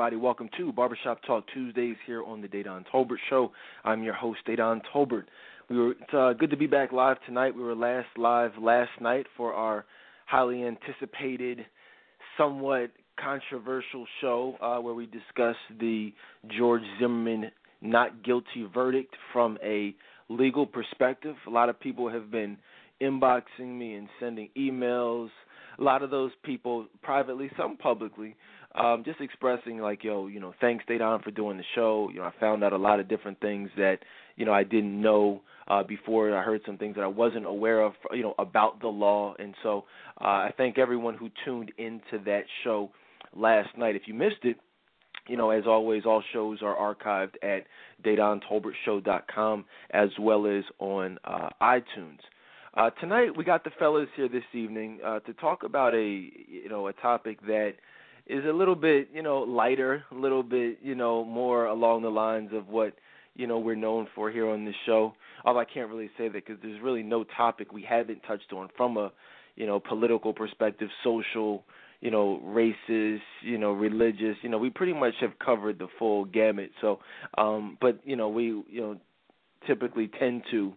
everybody? Welcome to Barbershop Talk Tuesdays here on the Dedan Tolbert Show. I'm your host, Dedan Tolbert. We were it's uh, good to be back live tonight. We were last live last night for our highly anticipated, somewhat controversial show uh, where we discussed the George Zimmerman not guilty verdict from a legal perspective. A lot of people have been inboxing me and sending emails. A lot of those people privately, some publicly, um, just expressing like, yo, you know, thanks Dedan for doing the show. You know, I found out a lot of different things that, you know, I didn't know uh, before. I heard some things that I wasn't aware of, you know, about the law. And so uh, I thank everyone who tuned into that show last night. If you missed it, you know, as always, all shows are archived at DedanTolbertShow.com as well as on uh, iTunes. Uh, tonight we got the fellas here this evening uh, to talk about a you know a topic that is a little bit, you know, lighter, a little bit, you know, more along the lines of what, you know, we're known for here on this show. Although I can't really say that because there's really no topic we haven't touched on from a, you know, political perspective, social, you know, racist, you know, religious. You know, we pretty much have covered the full gamut. So, um, but you know, we, you know, typically tend to.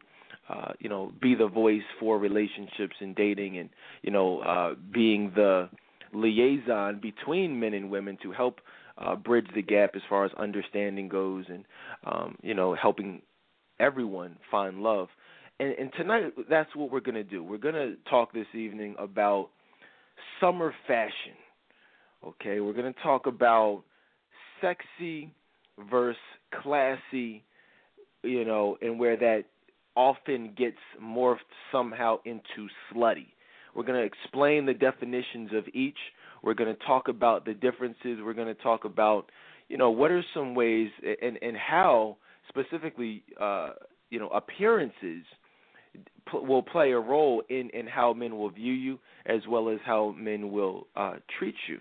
Uh, you know, be the voice for relationships and dating, and you know, uh, being the liaison between men and women to help uh, bridge the gap as far as understanding goes, and um, you know, helping everyone find love. And, and tonight, that's what we're going to do. We're going to talk this evening about summer fashion. Okay, we're going to talk about sexy versus classy, you know, and where that often gets morphed somehow into slutty. We're going to explain the definitions of each. We're going to talk about the differences. We're going to talk about, you know, what are some ways and and how specifically, uh, you know, appearances will play a role in in how men will view you as well as how men will uh, treat you.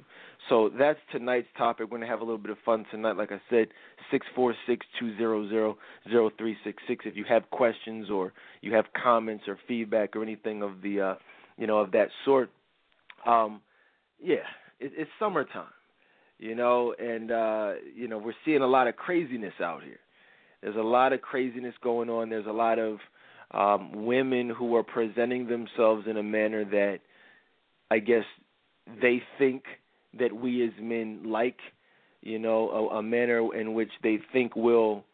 So that's tonight's topic. We're gonna have a little bit of fun tonight. Like I said, six four six two zero zero zero three six six. If you have questions or you have comments or feedback or anything of the uh, you know, of that sort. Um, yeah, it, it's summertime, you know, and uh, you know we're seeing a lot of craziness out here. There's a lot of craziness going on. There's a lot of um, women who are presenting themselves in a manner that I guess they think that we as men like, you know, a, a manner in which they think will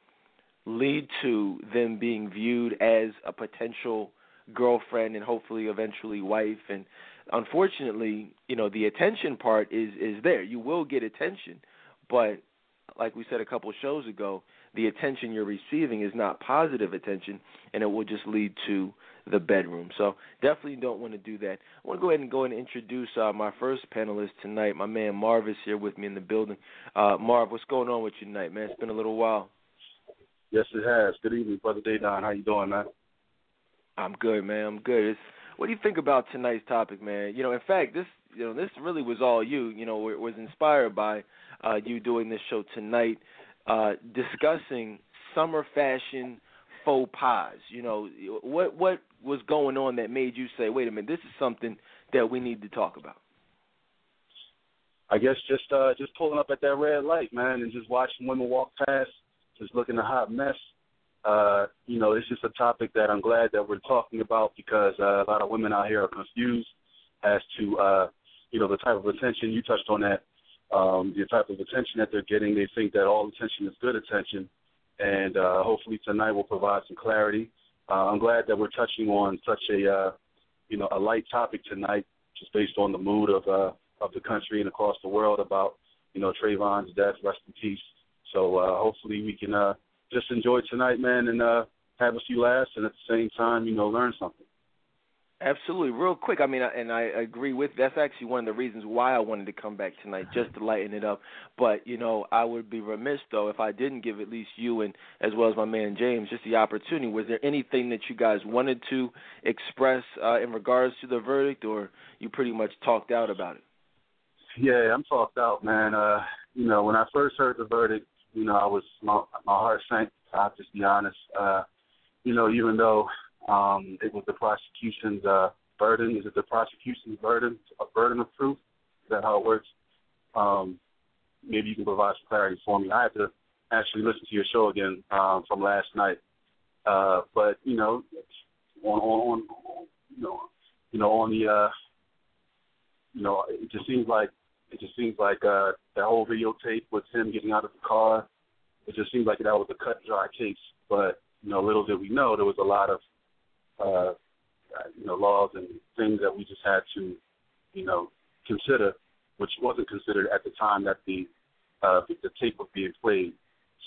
lead to them being viewed as a potential girlfriend and hopefully eventually wife. And unfortunately you know the attention part is is there. You will get attention. But like we said a couple of shows ago the attention you're receiving is not positive attention and it will just lead to the bedroom. So definitely don't want to do that. I want to go ahead and go and introduce uh, my first panelist tonight my man marv is here with me in the building. Uh, marv what's going on with you tonight man? It's been a little while. Yes it has. Good evening brother Dedan. how you doing man I'm good, man. I'm good. It's, what do you think about tonight's topic, man? You know, in fact, this you know this really was all you. You know, it was inspired by uh, you doing this show tonight, uh, discussing summer fashion faux pas. You know, what what was going on that made you say, wait a minute, this is something that we need to talk about? I guess just uh just pulling up at that red light, man, and just watching women walk past, just looking a hot mess uh, you know, it's just a topic that I'm glad that we're talking about because uh, a lot of women out here are confused as to, uh, you know, the type of attention you touched on that, um, the type of attention that they're getting. They think that all attention is good attention, and uh, hopefully tonight will provide some clarity. Uh, I'm glad that we're touching on such a, uh, you know, a light topic tonight, just based on the mood of uh, of the country and across the world about, you know, Trayvon's death. Rest in peace. So uh, hopefully we can. Uh, just enjoy tonight, man, and uh, have a few laughs, and at the same time, you know, learn something. Absolutely, real quick. I mean, and I agree with that's actually one of the reasons why I wanted to come back tonight, just to lighten it up. But you know, I would be remiss though if I didn't give at least you and as well as my man James just the opportunity. Was there anything that you guys wanted to express uh, in regards to the verdict, or you pretty much talked out about it? Yeah, I'm talked out, man. Uh, you know, when I first heard the verdict, you know, I was my my heart sank. I'll just be honest. Uh, you know, even though um, it was the prosecution's uh, burden, is it the prosecution's burden, a burden of proof? Is that how it works? Um, maybe you can provide some clarity for me. I had to actually listen to your show again um, from last night, uh, but you know, on, on, on you know, you know, on the uh, you know, it just seems like it just seems like uh, that whole videotape with him getting out of the car. It just seems like that was a cut dry case. But you know, little did we know there was a lot of uh, you know laws and things that we just had to you know consider, which wasn't considered at the time that the uh, the tape was being played.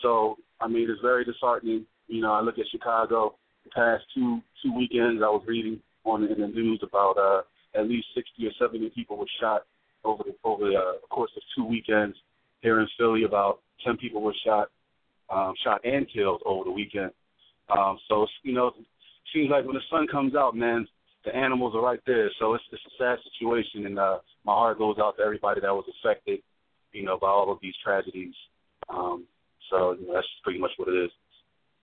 So I mean, it's very disheartening. You know, I look at Chicago. The past two two weekends, I was reading on in the news about uh, at least 60 or 70 people were shot over the over the uh, course of two weekends. Here in Philly, about 10 people were shot, um, shot and killed over the weekend. Um, so you know, seems like when the sun comes out, man, the animals are right there. So it's it's a sad situation, and uh, my heart goes out to everybody that was affected, you know, by all of these tragedies. Um, so you know, that's pretty much what it is.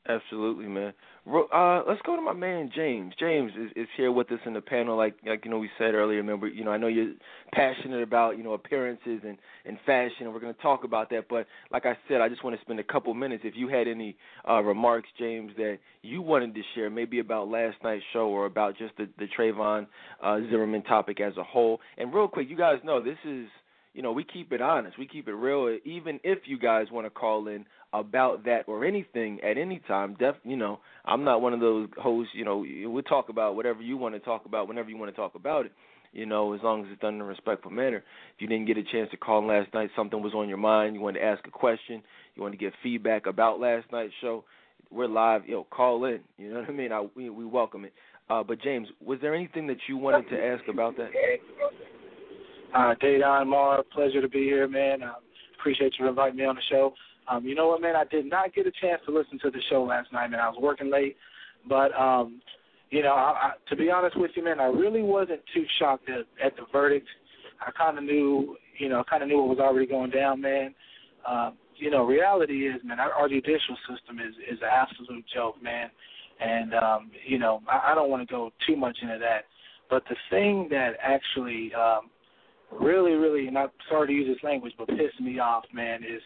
Absolutely, man. Uh, let's go to my man James. James is, is here with us in the panel, like like you know we said earlier. Remember, you know I know you're passionate about you know appearances and and fashion, and we're going to talk about that. But like I said, I just want to spend a couple minutes. If you had any uh, remarks, James, that you wanted to share, maybe about last night's show or about just the the Trayvon uh, Zimmerman topic as a whole. And real quick, you guys know this is you know, we keep it honest, we keep it real. Even if you guys want to call in about that or anything at any time, def, you know, I'm not one of those hosts. You know, we'll talk about whatever you want to talk about whenever you want to talk about it. You know, as long as it's done in a respectful manner. If you didn't get a chance to call last night, something was on your mind, you wanted to ask a question, you wanted to get feedback about last night's show, we're live. Yo, call in. You know what I mean? I, we, we welcome it. Uh, but James, was there anything that you wanted to ask about that? Uh, Dedan Mar, pleasure to be here, man. Uh, appreciate you inviting me on the show. Um, you know what, man? I did not get a chance to listen to the show last night, man. I was working late, but um, you know, I, I, to be honest with you, man, I really wasn't too shocked at, at the verdict. I kind of knew, you know, kind of knew what was already going down, man. Uh, you know, reality is, man, our, our judicial system is is an absolute joke, man. And um, you know, I, I don't want to go too much into that, but the thing that actually um, really, really, and I'm sorry to use this language, but pissed me off, man, is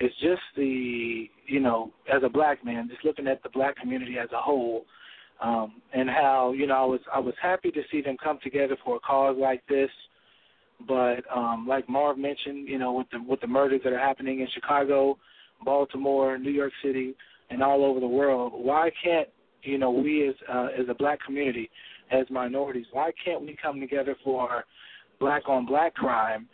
is just the you know, as a black man, just looking at the black community as a whole, um, and how you know I was I was happy to see them come together for a cause like this, but um, like Marv mentioned, you know, with the with the murders that are happening in Chicago, Baltimore, New York City, and all over the world, why can't you know we as uh, as a black community, as minorities, why can't we come together for black on black crime,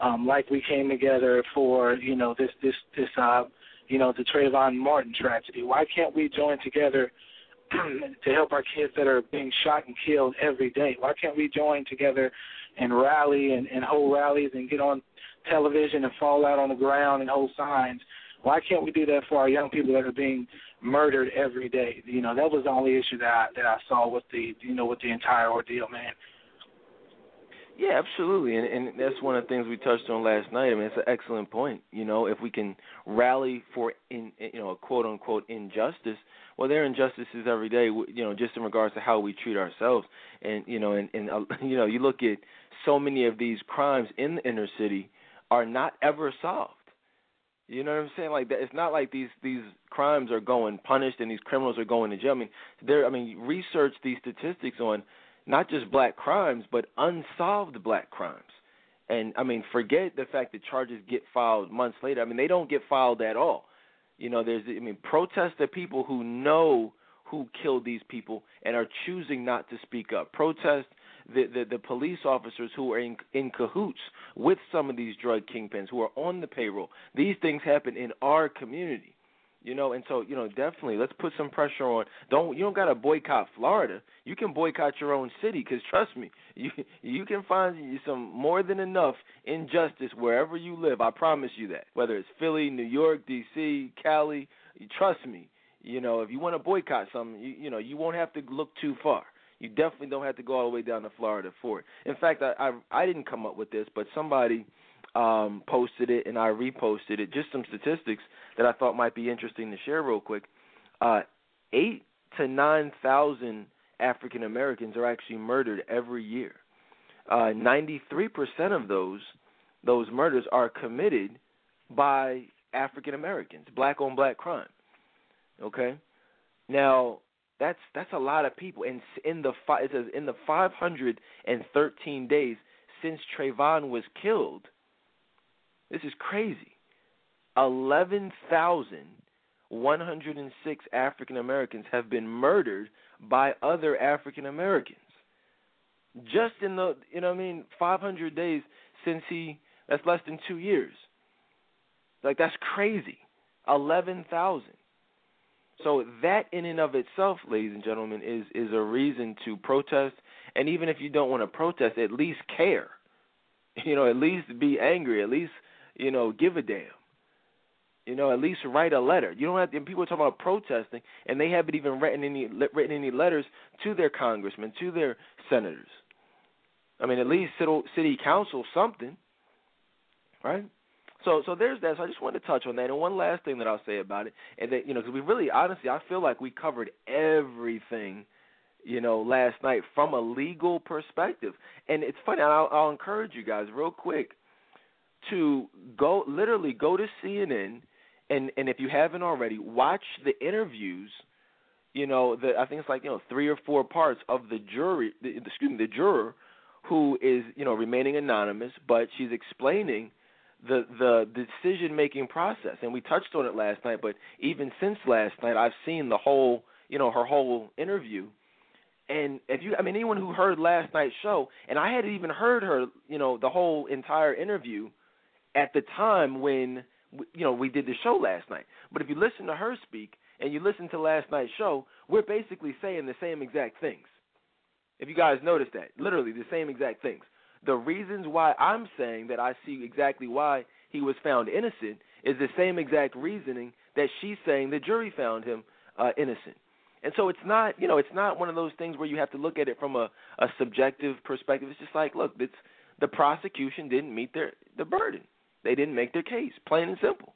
um, like we came together for you know this this this uh, you know the Trayvon Martin tragedy. Why can't we join together to help our kids that are being shot and killed every day? Why can't we join together and rally and, and hold rallies and get on television and fall out on the ground and hold signs? Why can't we do that for our young people that are being murdered every day? You know, that was the only issue that I, that I saw with the you know with the entire ordeal, man. Yeah, absolutely, and and that's one of the things we touched on last night. I mean, it's an excellent point. You know, if we can rally for in you know a quote unquote injustice, well, there are injustices every day. You know, just in regards to how we treat ourselves, and you know, and and uh, you know, you look at so many of these crimes in the inner city are not ever solved. You know what I'm saying? Like that, it's not like these these crimes are going punished and these criminals are going to jail. I mean, there. I mean, research these statistics on not just black crimes, but unsolved black crimes. And I mean, forget the fact that charges get filed months later. I mean, they don't get filed at all. You know, there's I mean, protest the people who know who killed these people and are choosing not to speak up. Protest the, the, the police officers who are in, in cahoots with some of these drug kingpins who are on the payroll. These things happen in our community. You know, and so you know, definitely, let's put some pressure on. Don't you don't gotta boycott Florida. You can boycott your own city, because trust me, you you can find some more than enough injustice wherever you live. I promise you that. Whether it's Philly, New York, D.C., Cali, trust me. You know, if you want to boycott something, you you know, you won't have to look too far. You definitely don't have to go all the way down to Florida for it. In fact, I I, I didn't come up with this, but somebody um, posted it and I reposted it. Just some statistics that I thought might be interesting to share real quick. Uh, eight to nine thousand African Americans are actually murdered every year. Uh, 93% of those those murders are committed by African Americans, black on black crime. Okay, now that's that's a lot of people, and in the it says in the 513 days since Trayvon was killed, this is crazy. 11,106 African Americans have been murdered by other African Americans. Just in the, you know what I mean, 500 days since he, that's less than two years. Like, that's crazy. 11,000. So that in and of itself, ladies and gentlemen, is is a reason to protest. And even if you don't want to protest, at least care. You know, at least be angry. At least you know give a damn. You know, at least write a letter. You don't have to, people are talking about protesting, and they haven't even written any written any letters to their congressmen, to their senators. I mean, at least city council something, right? So, so there's that. So I just wanted to touch on that. And one last thing that I'll say about it, and that you know, because we really, honestly, I feel like we covered everything, you know, last night from a legal perspective. And it's funny. I'll, I'll encourage you guys real quick to go, literally go to CNN and and if you haven't already, watch the interviews. You know, the I think it's like you know three or four parts of the jury, the, excuse me, the juror, who is you know remaining anonymous, but she's explaining the the decision making process. And we touched on it last night, but even since last night, I've seen the whole you know her whole interview. And if you, I mean, anyone who heard last night's show, and I hadn't even heard her, you know, the whole entire interview at the time when you know we did the show last night. But if you listen to her speak and you listen to last night's show, we're basically saying the same exact things. If you guys noticed that, literally the same exact things. The reasons why I'm saying that I see exactly why he was found innocent is the same exact reasoning that she's saying the jury found him uh, innocent. And so it's not, you know, it's not one of those things where you have to look at it from a, a subjective perspective. It's just like, look, it's the prosecution didn't meet their the burden. They didn't make their case, plain and simple.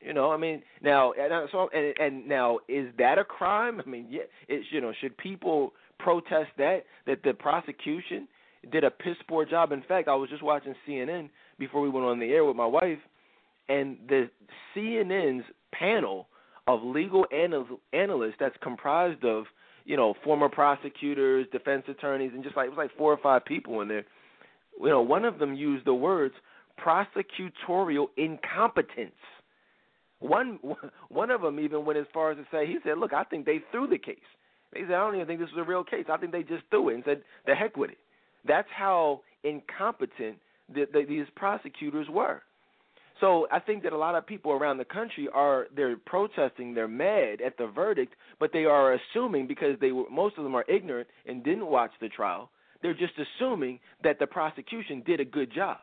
You know, I mean, now and uh, so and, and now is that a crime? I mean, yeah, it's you know, should people protest that that the prosecution did a piss poor job? In fact, I was just watching CNN before we went on the air with my wife, and the CNN's panel of legal anal- analysts that's comprised of you know former prosecutors, defense attorneys, and just like it was like four or five people in there. You know, one of them used the words prosecutorial incompetence. One one of them even went as far as to say he said, "Look, I think they threw the case." They said, "I don't even think this was a real case. I think they just threw it and said the heck with it." That's how incompetent the, the, these prosecutors were. So I think that a lot of people around the country are they're protesting, they're mad at the verdict, but they are assuming because they were most of them are ignorant and didn't watch the trial. They're just assuming that the prosecution did a good job.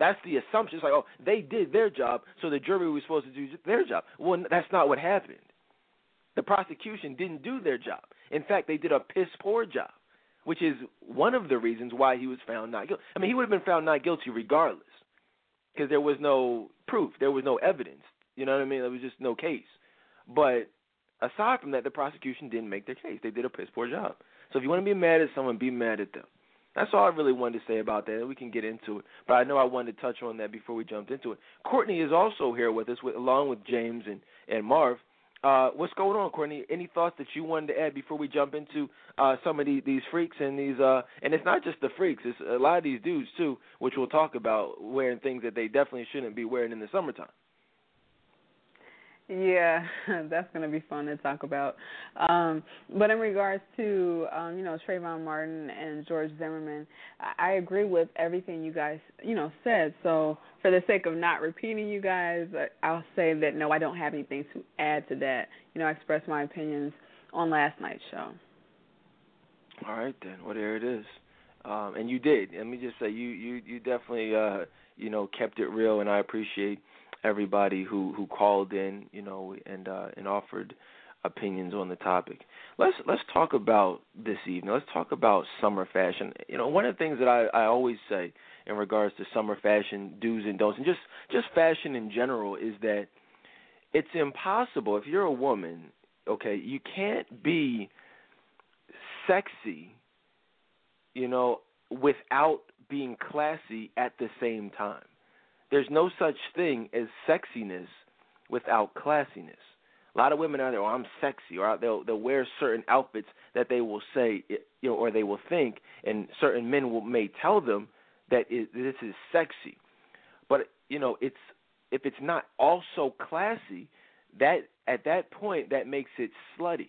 That's the assumption. It's like, oh, they did their job, so the jury was supposed to do their job. Well, that's not what happened. The prosecution didn't do their job. In fact, they did a piss poor job, which is one of the reasons why he was found not guilty. I mean, he would have been found not guilty regardless, because there was no proof, there was no evidence. You know what I mean? There was just no case. But aside from that, the prosecution didn't make their case. They did a piss poor job. So if you want to be mad at someone, be mad at them. That's all I really wanted to say about that. We can get into it, but I know I wanted to touch on that before we jumped into it. Courtney is also here with us, with, along with James and and Marv. Uh, what's going on, Courtney? Any thoughts that you wanted to add before we jump into uh, some of these, these freaks and these? Uh, and it's not just the freaks; it's a lot of these dudes too, which we'll talk about wearing things that they definitely shouldn't be wearing in the summertime. Yeah, that's going to be fun to talk about. Um, but in regards to, um, you know, Trayvon Martin and George Zimmerman, I, I agree with everything you guys, you know, said. So for the sake of not repeating you guys, I'll say that no, I don't have anything to add to that. You know, I expressed my opinions on last night's show. All right then. Well, there it is. Um, and you did. Let me just say, you you you definitely, uh, you know, kept it real, and I appreciate everybody who who called in, you know, and uh, and offered opinions on the topic. Let's let's talk about this evening. Let's talk about summer fashion. You know, one of the things that I I always say in regards to summer fashion do's and don'ts, and just just fashion in general, is that it's impossible if you're a woman. Okay, you can't be sexy, you know, without being classy at the same time there's no such thing as sexiness without classiness. A lot of women out there, oh, I'm sexy, or they'll they'll wear certain outfits that they will say, you know, or they will think, and certain men will may tell them that it, this is sexy. But you know, it's if it's not also classy, that at that point that makes it slutty.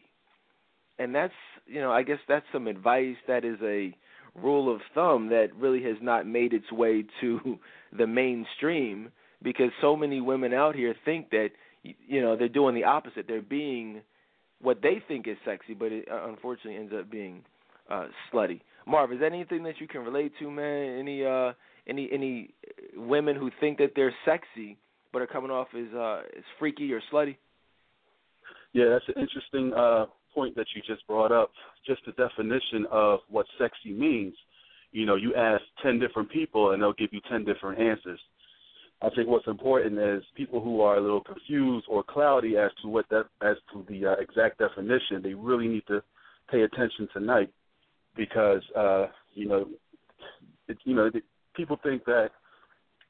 And that's you know, I guess that's some advice that is a rule of thumb that really has not made its way to the mainstream because so many women out here think that you know they're doing the opposite. They're being what they think is sexy, but it uh, unfortunately ends up being uh, slutty. Marv, is there anything that you can relate to, man? Any uh, any any women who think that they're sexy but are coming off as uh, as freaky or slutty? Yeah, that's an interesting uh, point that you just brought up. Just the definition of what sexy means. You know, you ask ten different people and they'll give you ten different answers. I think what's important is people who are a little confused or cloudy as to what that as to the uh, exact definition. They really need to pay attention tonight because uh, you know, it, you know, people think that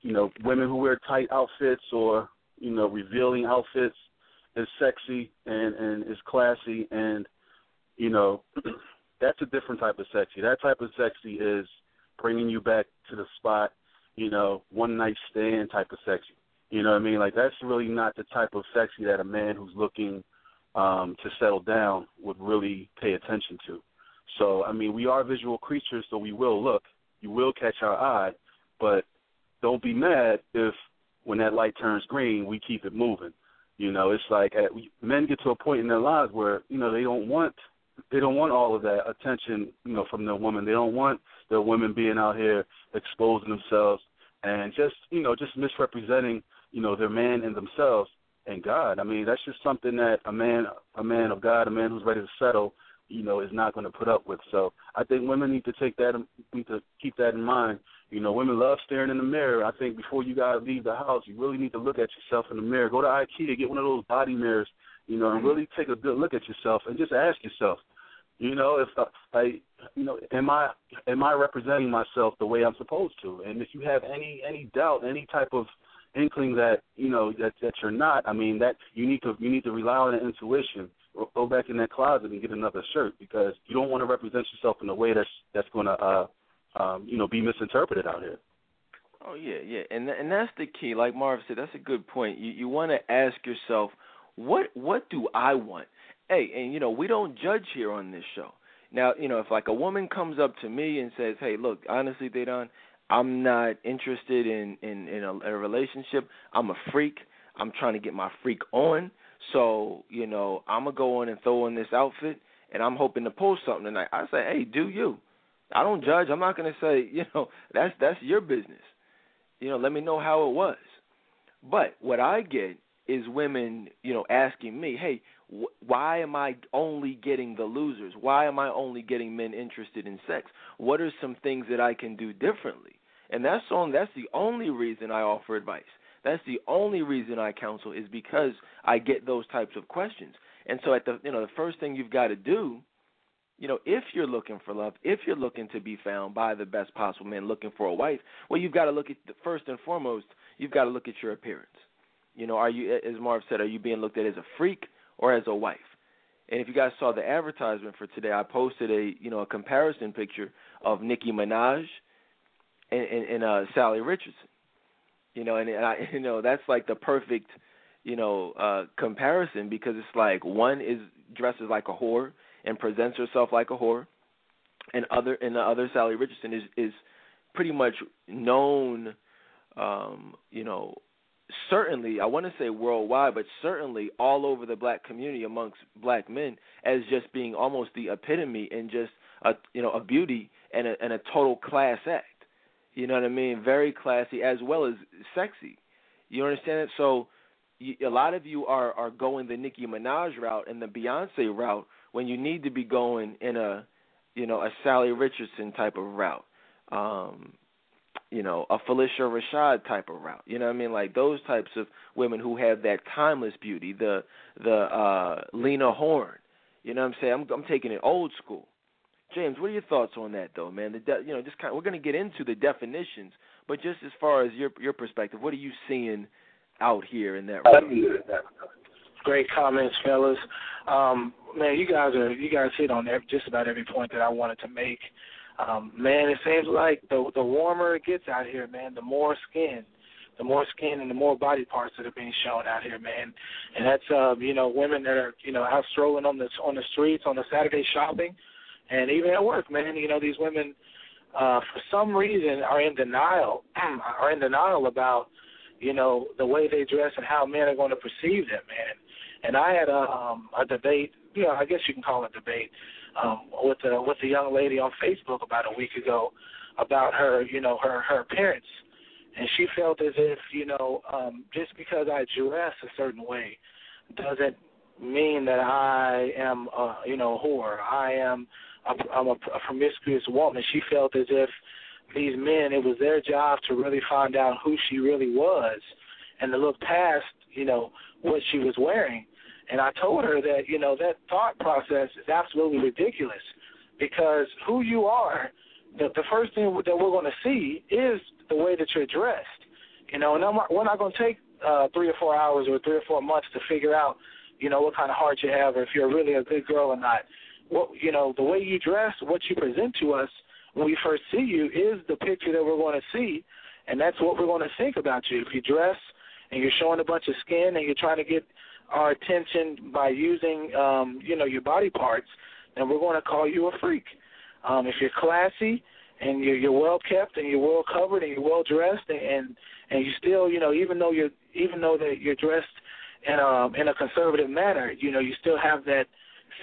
you know women who wear tight outfits or you know revealing outfits is sexy and and is classy and you know that's a different type of sexy. That type of sexy is bringing you back to the spot you know, one night stand type of sexy. You know what I mean? Like that's really not the type of sexy that a man who's looking um to settle down would really pay attention to. So, I mean, we are visual creatures, so we will look. You will catch our eye, but don't be mad if when that light turns green, we keep it moving. You know, it's like at, men get to a point in their lives where you know they don't want they don't want all of that attention, you know, from their woman. They don't want their women being out here exposing themselves and just, you know, just misrepresenting, you know, their man and themselves and God. I mean, that's just something that a man, a man of God, a man who's ready to settle, you know, is not going to put up with. So I think women need to take that, need to keep that in mind. You know, women love staring in the mirror. I think before you guys leave the house, you really need to look at yourself in the mirror. Go to IKEA, get one of those body mirrors, you know, and really take a good look at yourself and just ask yourself, you know, if uh, I, you know, am I am I representing myself the way I'm supposed to? And if you have any any doubt, any type of inkling that you know that that you're not, I mean that you need to you need to rely on the intuition. Go back in that closet and get another shirt because you don't want to represent yourself in a way that's that's going to uh, um, you know be misinterpreted out here. Oh yeah, yeah, and and that's the key. Like Marv said, that's a good point. You you want to ask yourself, what what do I want? hey, and you know, we don't judge here on this show. Now, you know, if like a woman comes up to me and says, "Hey, look, honestly, Dedan, I'm not interested in in in a, a relationship. I'm a freak. I'm trying to get my freak on. So, you know, I'm gonna go on and throw on this outfit, and I'm hoping to post something tonight." I say, "Hey, do you?" I don't judge. I'm not gonna say, you know, that's that's your business. You know, let me know how it was. But what I get is women, you know, asking me, "Hey, why am I only getting the losers? Why am I only getting men interested in sex? What are some things that I can do differently? And that's on that's the only reason I offer advice. That's the only reason I counsel is because I get those types of questions. And so at the you know the first thing you've got to do, you know, if you're looking for love, if you're looking to be found by the best possible man looking for a wife, well you've got to look at the, first and foremost, you've got to look at your appearance. You know, are you as Marv said, are you being looked at as a freak? or as a wife. And if you guys saw the advertisement for today, I posted a you know a comparison picture of Nicki Minaj and, and, and uh, Salli Richardson. You know, and, and I you know that's like the perfect you know uh comparison because it's like one is dresses like a whore and presents herself like a whore, and other and the other Salli Richardson is is pretty much known um, you know, certainly I want to say worldwide, but certainly all over the black community amongst black men as just being almost the epitome and just a you know a beauty and a and a total class act. You know what I mean? Very classy as well as sexy. You understand it? So you, a lot of you are are going the Nicki Minaj route and the Beyonce route when you need to be going in a you know a Salli Richardson type of route. Um, you know, a Phylicia Rashad type of route. You know what I mean? Like those types of women who have that timeless beauty, the the uh Lena Horne. You know what I'm saying? I'm I'm taking it old school. James, what are your thoughts on that, though, man? The de- you know, just kind of, we're going to get into the definitions, but just as far as your your perspective, what are you seeing out here in that realm? Great comments, fellas. Um, man, you guys are you guys hit on every, just about every point that I wanted to make. Um, man, it seems like the the warmer it gets out here, man, the more skin, the more skin and the more body parts that are being shown out here, man. And that's uh, you know, women that are you know out strolling on the on the streets on the Saturday shopping, and even at work, man. You know, these women uh, for some reason are in denial, are in denial about you know the way they dress and how men are going to perceive them, man. And I had a um, a debate, you know, I guess you can call it a debate, um, with a with a young lady on Facebook about a week ago about her, you know, her her appearance, and she felt as if you know um, just because I dress a certain way doesn't mean that I am, a, you know, a whore. I am, a, I'm a, a promiscuous woman. She felt as if these men, it was their job to really find out who she really was, and to look past, you know, what she was wearing. And I told her that, you know, that thought process is absolutely ridiculous because who you are, the, the first thing that we're going to see is the way that you're dressed. You know, and I'm, we're not going to take uh, three or four hours or three or four months to figure out, you know, what kind of heart you have or if you're really a good girl or not. What, you know, the way you dress, what you present to us when we first see you is the picture that we're going to see, and that's what we're going to think about you. If you dress and you're showing a bunch of skin and you're trying to get our attention by using um, you know your body parts, then we're going to call you a freak. Um, if you're classy and you're, you're well kept and you're well covered and you're well dressed and, and and you still you know even though you're even though that you're dressed in a in a conservative manner, you know you still have that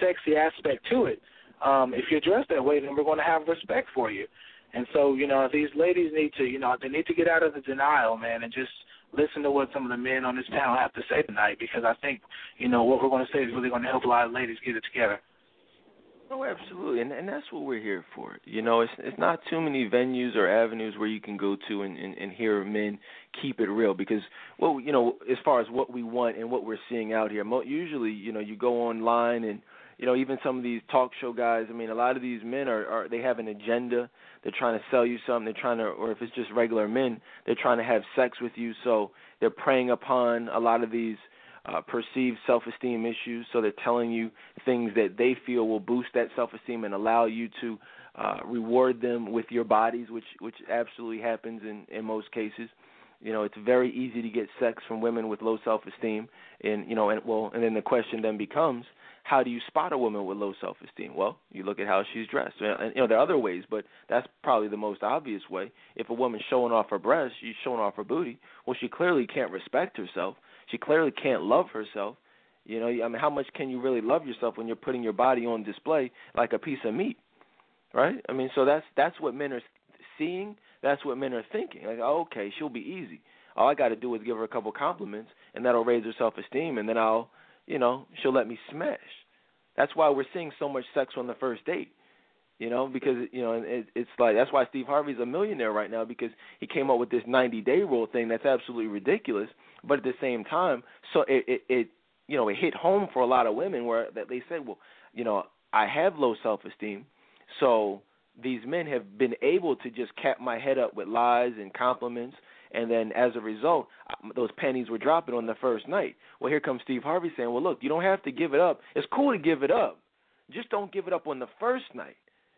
sexy aspect to it. Um, if you're dressed that way, then we're going to have respect for you. And so, you know, these ladies need to, you know, they need to get out of the denial, man, and just listen to what some of the men on this panel have to say tonight because I think, you know, what we're going to say is really going to help a lot of ladies get it together. Oh, absolutely, and and that's what we're here for. You know, it's it's not too many venues or avenues where you can go to and and, and hear men keep it real because well, you know, as far as what we want and what we're seeing out here, usually, you know, you go online and you know, even some of these talk show guys. I mean, a lot of these men are, are they have an agenda. They're trying to sell you something. They're trying to, or if it's just regular men, they're trying to have sex with you. So they're preying upon a lot of these uh, perceived self-esteem issues. So they're telling you things that they feel will boost that self-esteem and allow you to uh, reward them with your bodies, which which absolutely happens in in most cases. You know, it's very easy to get sex from women with low self-esteem, and you know, and well, and then the question then becomes how do you spot a woman with low self-esteem? Well, you look at how she's dressed. And, you know, there are other ways, but that's probably the most obvious way. If a woman's showing off her breasts, she's showing off her booty. Well, she clearly can't respect herself. She clearly can't love herself. You know, I mean, how much can you really love yourself when you're putting your body on display like a piece of meat, right? I mean, so that's that's what men are seeing. That's what men are thinking. Like, oh, okay, she'll be easy. All I got to do is give her a couple compliments, and that'll raise her self-esteem, and then I'll you know, she'll let me smash. That's why we're seeing so much sex on the first date. You know, because you know it, it's like that's why Steve Harvey's a millionaire right now because he came up with this 90 day rule thing that's absolutely ridiculous. But at the same time, so it, it it you know it hit home for a lot of women where that they said, well, you know, I have low self esteem, so these men have been able to just cap my head up with lies and compliments and then as a result, those pennies were dropping on the first night. Well, here comes Steve Harvey saying, "Well, look, you don't have to give it up. It's cool to give it up, just don't give it up on the first night.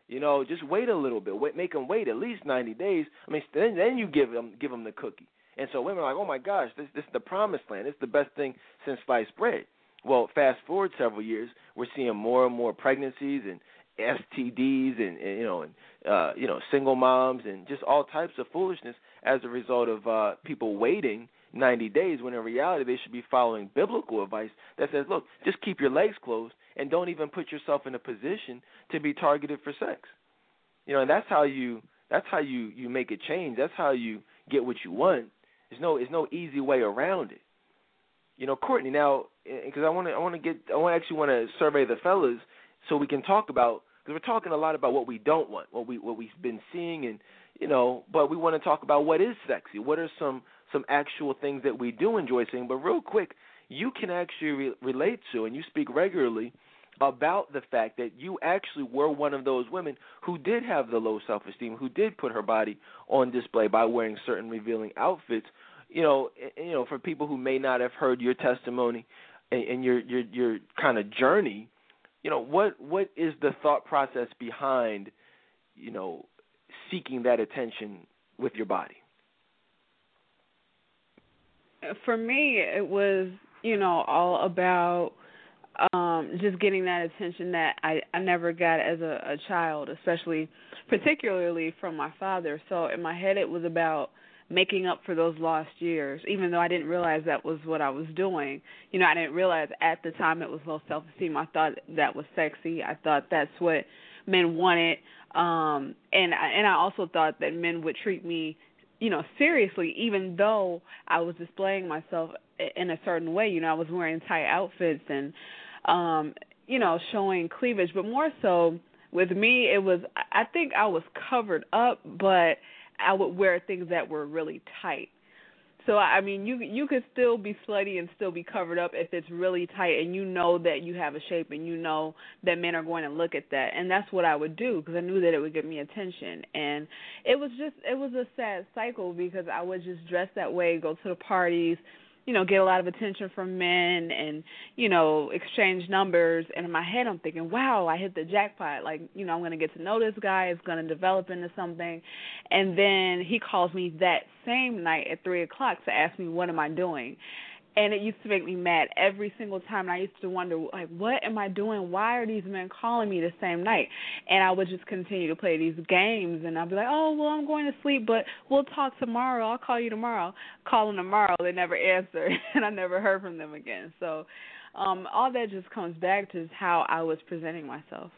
You know, just wait a little bit. Wait, make them wait at least 90 days. I mean, then then you give them give them the cookie. And so women are like, "Oh my gosh, this this is the promised land. It's the best thing since sliced bread." Well, fast forward several years, we're seeing more and more pregnancies and STDs and, and you know and uh, you know single moms and just all types of foolishness as a result of uh, people waiting 90 days when in reality they should be following biblical advice that says, look, just keep your legs closed and don't even put yourself in a position to be targeted for sex. You know, and that's how you that's how you you make a change. That's how you get what you want. There's no there's no easy way around it. You know, Courtney. Now, because I want to I want to get I want actually want to survey the fellas so we can talk about because we're talking a lot about what we don't want, what we what we've been seeing, and you know, but we want to talk about what is sexy. What are some some actual things that we do enjoy seeing? But real quick, you can actually re- relate to, and you speak regularly about the fact that you actually were one of those women who did have the low self esteem, who did put her body on display by wearing certain revealing outfits. You know, you know, for people who may not have heard your testimony and, and your your your kind of journey, you know, what what is the thought process behind, you know, seeking that attention with your body? For me, it was, you know, all about um just getting that attention that I I never got as a, a child, especially particularly from my father. So in my head it was about making up for those lost years, even though I didn't realize that was what I was doing. You know, I didn't realize at the time it was low self esteem. I thought that was sexy. I thought that's what men wanted. Um and I and I also thought that men would treat me, you know, seriously, even though I was displaying myself in a certain way. You know, I was wearing tight outfits and um, you know, showing cleavage, but more so with me it was I think I was covered up, but I would wear things that were really tight. So I mean, you you could still be slutty and still be covered up if it's really tight, and you know that you have a shape, and you know that men are going to look at that, and that's what I would do because I knew that it would get me attention, and it was just it was a sad cycle because I would just dress that way, go to the parties, you know, get a lot of attention from men and, you know, exchange numbers. And in my head I'm thinking, Wow, I hit the jackpot. Like, you know, I'm gonna get to know this guy, it's gonna develop into something. And then he calls me that same night at three o'clock to ask me what am I doing and it used to make me mad every single time. And I used to wonder like what am I doing? Why are these men calling me the same night? And I would just continue to play these games. And I'd be like oh well I'm going to sleep but we'll talk tomorrow. I'll call you tomorrow. Call tomorrow. They never answer. And I never heard from them again. So um all that just comes back to how I was presenting myself.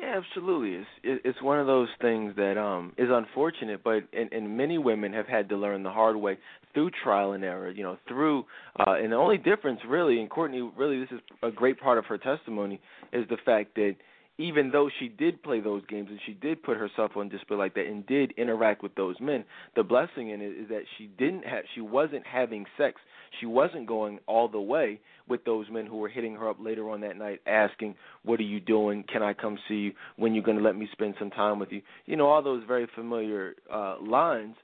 Yeah, absolutely. It's it's one of those things that um is unfortunate, but and, and many women have had to learn the hard way through trial and error. You know, through uh, and the only difference really, and Courtney really, this is a great part of her testimony, is the fact that even though she did play those games and she did put herself on display like that and did interact with those men, the blessing in it is that she didn't have she wasn't having sex. She wasn't going all the way with those men who were hitting her up later on that night asking, "What are you doing? Can I come see you? When you going to let me spend some time with you?" You know, all those very familiar uh lines.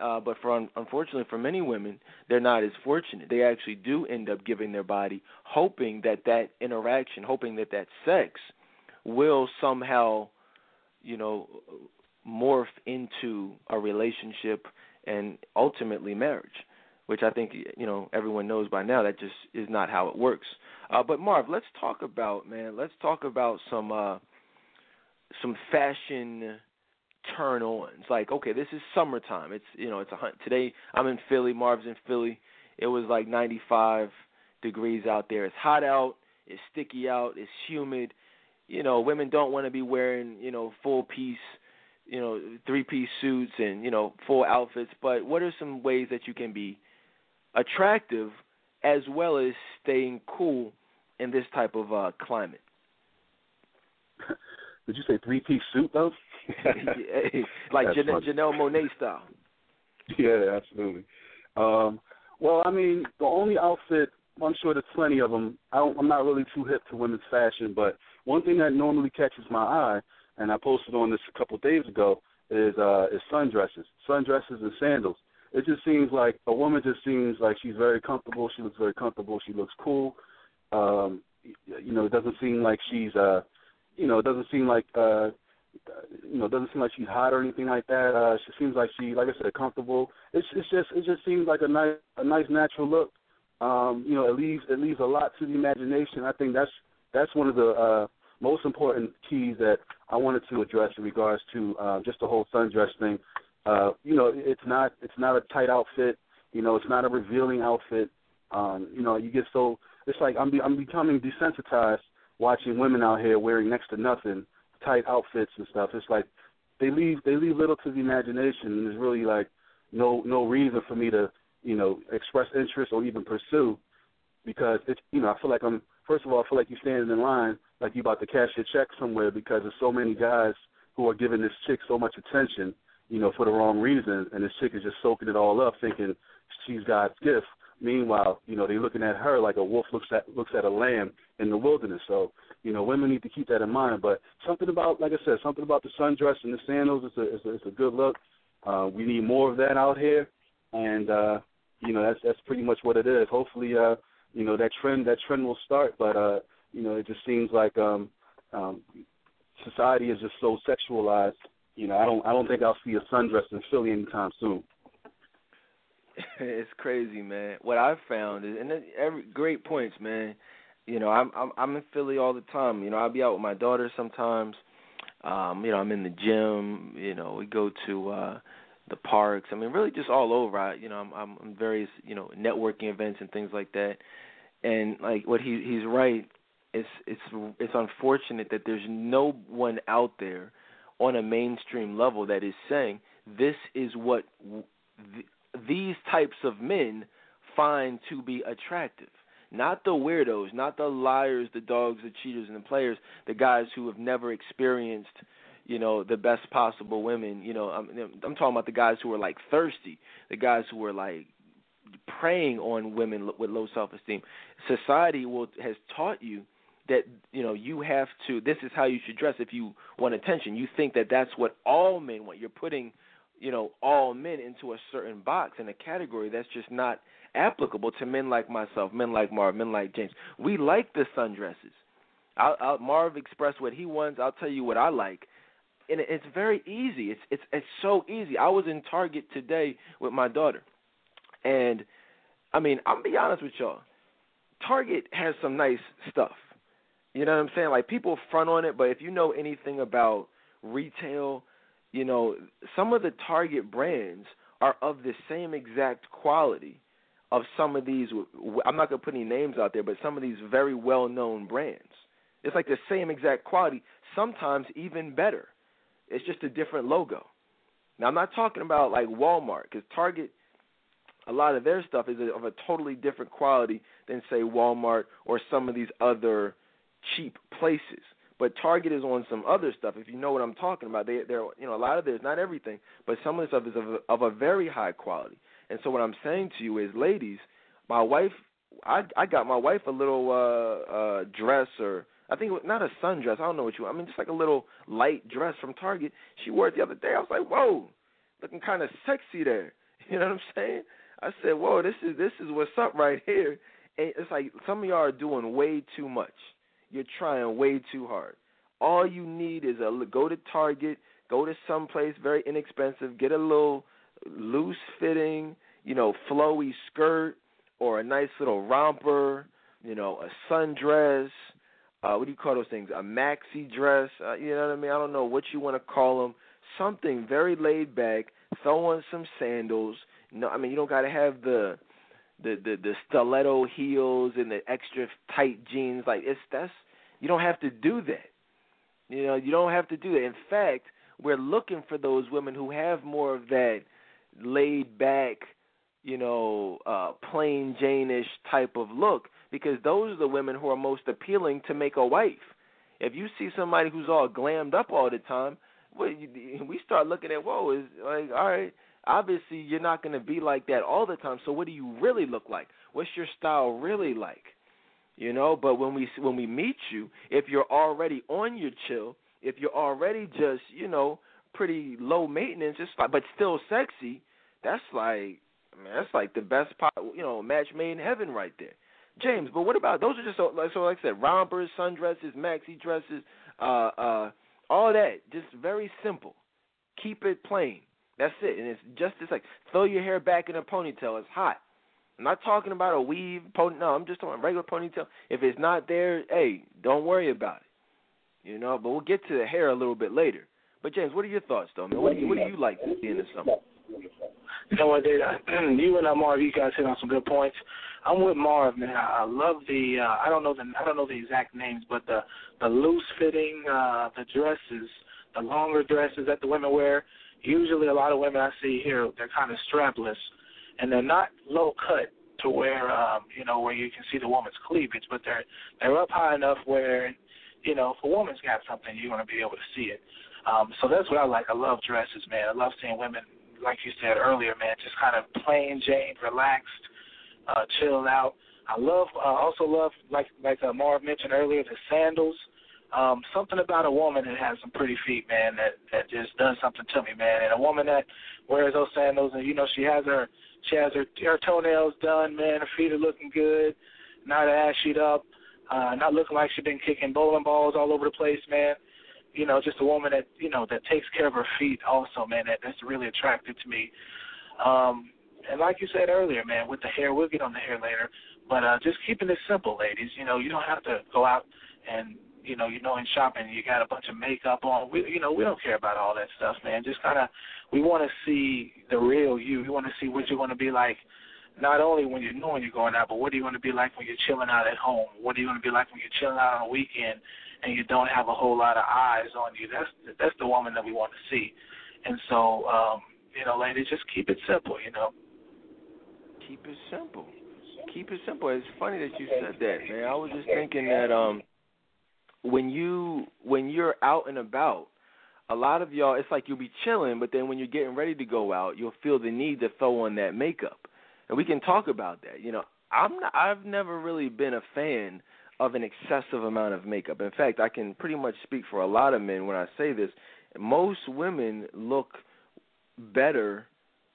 Uh, but for un- unfortunately for many women, they're not as fortunate. They actually do end up giving their body, hoping that that interaction, hoping that that sex will somehow, you know, morph into a relationship and ultimately marriage, which I think you know everyone knows by now that just is not how it works. Uh, but Marv, let's talk about man. Let's talk about some uh, some fashion turn ons. Like, okay, this is summertime. It's you know, it's a hunt. Today I'm in Philly. Marv's in Philly. It was like 95 degrees out there. It's hot out. It's sticky out. It's humid you know, women don't want to be wearing, you know, full piece, you know, three piece suits and, you know, full outfits, but what are some ways that you can be attractive as well as staying cool in this type of uh climate? Did you say three piece suit though? like Janelle, Janelle Monáe style. Yeah, absolutely. Um, well, I mean, the only outfit I'm sure there's plenty of them. I don't, I'm not really too hip to women's fashion, but one thing that normally catches my eye, and I posted on this a couple of days ago, is uh, is sundresses, sundresses and sandals. It just seems like a woman just seems like she's very comfortable. She looks very comfortable. She looks cool. Um, you know, it doesn't seem like she's uh, you know, it doesn't seem like uh, you know, it doesn't seem like she's hot or anything like that. Uh, she seems like she, like I said, comfortable. It's it's just it just seems like a nice a nice natural look. Um, you know, it leaves it leaves a lot to the imagination. I think that's that's one of the uh, most important keys that I wanted to address in regards to uh, just the whole sundress thing. Uh, you know, it's not it's not a tight outfit. You know, it's not a revealing outfit. Um, you know, you get so it's like I'm be, I'm becoming desensitized watching women out here wearing next to nothing, tight outfits and stuff. It's like they leave they leave little to the imagination, and there's really like no no reason for me to you know express interest or even pursue because it's you know I feel like I'm first of all I feel like you're standing in line like you about to cash your check somewhere because there's so many guys who are giving this chick so much attention, you know, for the wrong reason, and this chick is just soaking it all up, thinking she's God's gift. Meanwhile, you know, they're looking at her like a wolf looks at looks at a lamb in the wilderness. So you know, women need to keep that in mind. But something about, like I said, something about the sundress and the sandals is a, is a, is a good look. Uh, we need more of that out here, and uh, you know, that's that's pretty much what it is. Hopefully, uh, you know, that trend that trend will start, but uh, you know, it just seems like um, um, society is just so sexualized. You know, I don't I don't think I'll see a sundress in Philly anytime soon. it's crazy, man. What I've found is, and every great points, man. You know, I'm I'm I'm in Philly all the time. You know, I'll be out with my daughter sometimes. Um, you know, I'm in the gym. You know, we go to uh the parks. I mean, really just all over. I, you know, I'm I'm in various you know networking events and things like that. And like what he he's right. It's it's it's unfortunate that there's no one out there on a mainstream level that is saying this is what these types of men find to be attractive. Not the weirdos, not the liars, the dogs, the cheaters, and the players, the guys who have never experienced, you know, the best possible women. You know, I'm, I'm talking about the guys who are like thirsty, the guys who are like preying on women with low self-esteem. Society will has taught you that you know you have to. This is how you should dress if you want attention. You think that that's what all men want. You're putting you know all men into a certain box and a category that's just not applicable to men like myself, men like Marv, men like James. We like the sundresses. I'll, I'll, Marv expressed what he wants. I'll tell you what I like, and it's very easy. It's it's it's so easy. I was in Target today with my daughter, and I mean I'm be honest with y'all. Target has some nice stuff. You know what I'm saying? Like people front on it, but if you know anything about retail you know, some of the target brands are of the same exact quality of some of these. I'm not going to put any names out there, but some of these very well known brands. It's like the same exact quality, sometimes even better. It's just a different logo. Now, I'm not talking about like Walmart, because Target, a lot of their stuff is of a totally different quality than, say, Walmart or some of these other cheap places. But Target is on some other stuff. If you know what I'm talking about, they they're you know a lot of this, not everything, but some of this stuff is of a, of a very high quality. And so what I'm saying to you is, ladies, my wife, I I got my wife a little uh uh dress or I think it was not a sundress. I don't know what you. I mean, just like a little light dress from Target. She wore it the other day. I was like, whoa, looking kind of sexy there. You know what I'm saying? I said, whoa, this is this is what's up right here. And it's like some of y'all are doing way too much you're trying way too hard. All you need is a go to Target, go to some place very inexpensive, get a little loose fitting, you know, flowy skirt or a nice little romper, you know, a sundress. Uh, what do you call those things? A maxi dress. Uh, you know what I mean? I don't know what you want to call them. Something very laid back. Throw on some sandals. No, I mean you don't got to have the the the the stiletto heels and the extra tight jeans. Like it's that's you don't have to do that. You know, you don't have to do that. In fact, we're looking for those women who have more of that laid back, you know, uh plain Jane-ish type of look because those are the women who are most appealing to make a wife. If you see somebody who's all glammed up all the time, well, we start looking at whoa, is like all right obviously you're not going to be like that all the time. So what do you really look like? What's your style really like? You know, but when we when we meet you, if you're already on your chill, if you're already just, you know, pretty low maintenance, it's like but still sexy, that's like man, that's like the best part, you know, match made in heaven right there. James, but what about those are just so like so like I said, rompers, sundresses, maxi dresses, uh uh all that, just very simple. Keep it plain. That's it. And it's just it's like throw your hair back in a ponytail. It's hot. I'm not talking about a weave pony. No, I'm just talking regular ponytail. If it's not there, hey, don't worry about it. You know, but we'll get to the hair a little bit later. But James, what are your thoughts, though, man? What do you, what do you like to see in the summer? You know what, Dave? You and uh, Marv, you guys hit on some good points. I'm with Marv, man. I love the. Uh, I don't know the. I don't know the exact names, but the the loose fitting, uh, the dresses, the longer dresses that the women wear usually a lot of women I see here, they're kind of strapless, and they're not low cut to where um, you know where you can see the woman's cleavage, but they're they're up high enough where you know if a woman's got something, you're going to be able to see it. Um, so that's what I like. I love dresses, man. I love seeing women, like you said earlier, man, just kind of plain Jane, relaxed, uh, chilled out. I love, uh, also love, like like uh, Marv mentioned earlier, the sandals. Um, something about a woman that has some pretty feet, man, that that just does something to me, man. And a woman that wears those sandals and you know she has her she has her her toenails done, man. Her feet are looking good, not ashied up, uh, not looking like she's been kicking bowling balls all over the place, man. You know, just a woman that you know that takes care of her feet, also, man. That that's really attractive to me. Um, and like you said earlier, man, with the hair, we'll get on the hair later. But uh, just keeping it simple, ladies. You know, you don't have to go out and you know, you know, in shopping, you got a bunch of makeup on. We, you know, we don't care about all that stuff, man. Just kind of, we want to see the real you. We want to see what you're going to be like, not only when you're knowing you're going out, but what are you going to be like when you're chilling out at home? What are you going to be like when you're chilling out on a weekend and you don't have a whole lot of eyes on you? That's that's the woman that we want to see. And so, um, you know, ladies, just keep it simple. You know. Keep it simple. Keep it simple. It's funny that you said that, man. I was just thinking that um when you when you're out and about, a lot of y'all it's like you'll be chilling, but then when you're getting ready to go out, you'll feel the need to throw on that makeup. And we can talk about that. You know, I'm not, I've never really been a fan of an excessive amount of makeup. In fact, I can pretty much speak for a lot of men when I say this. Most women look better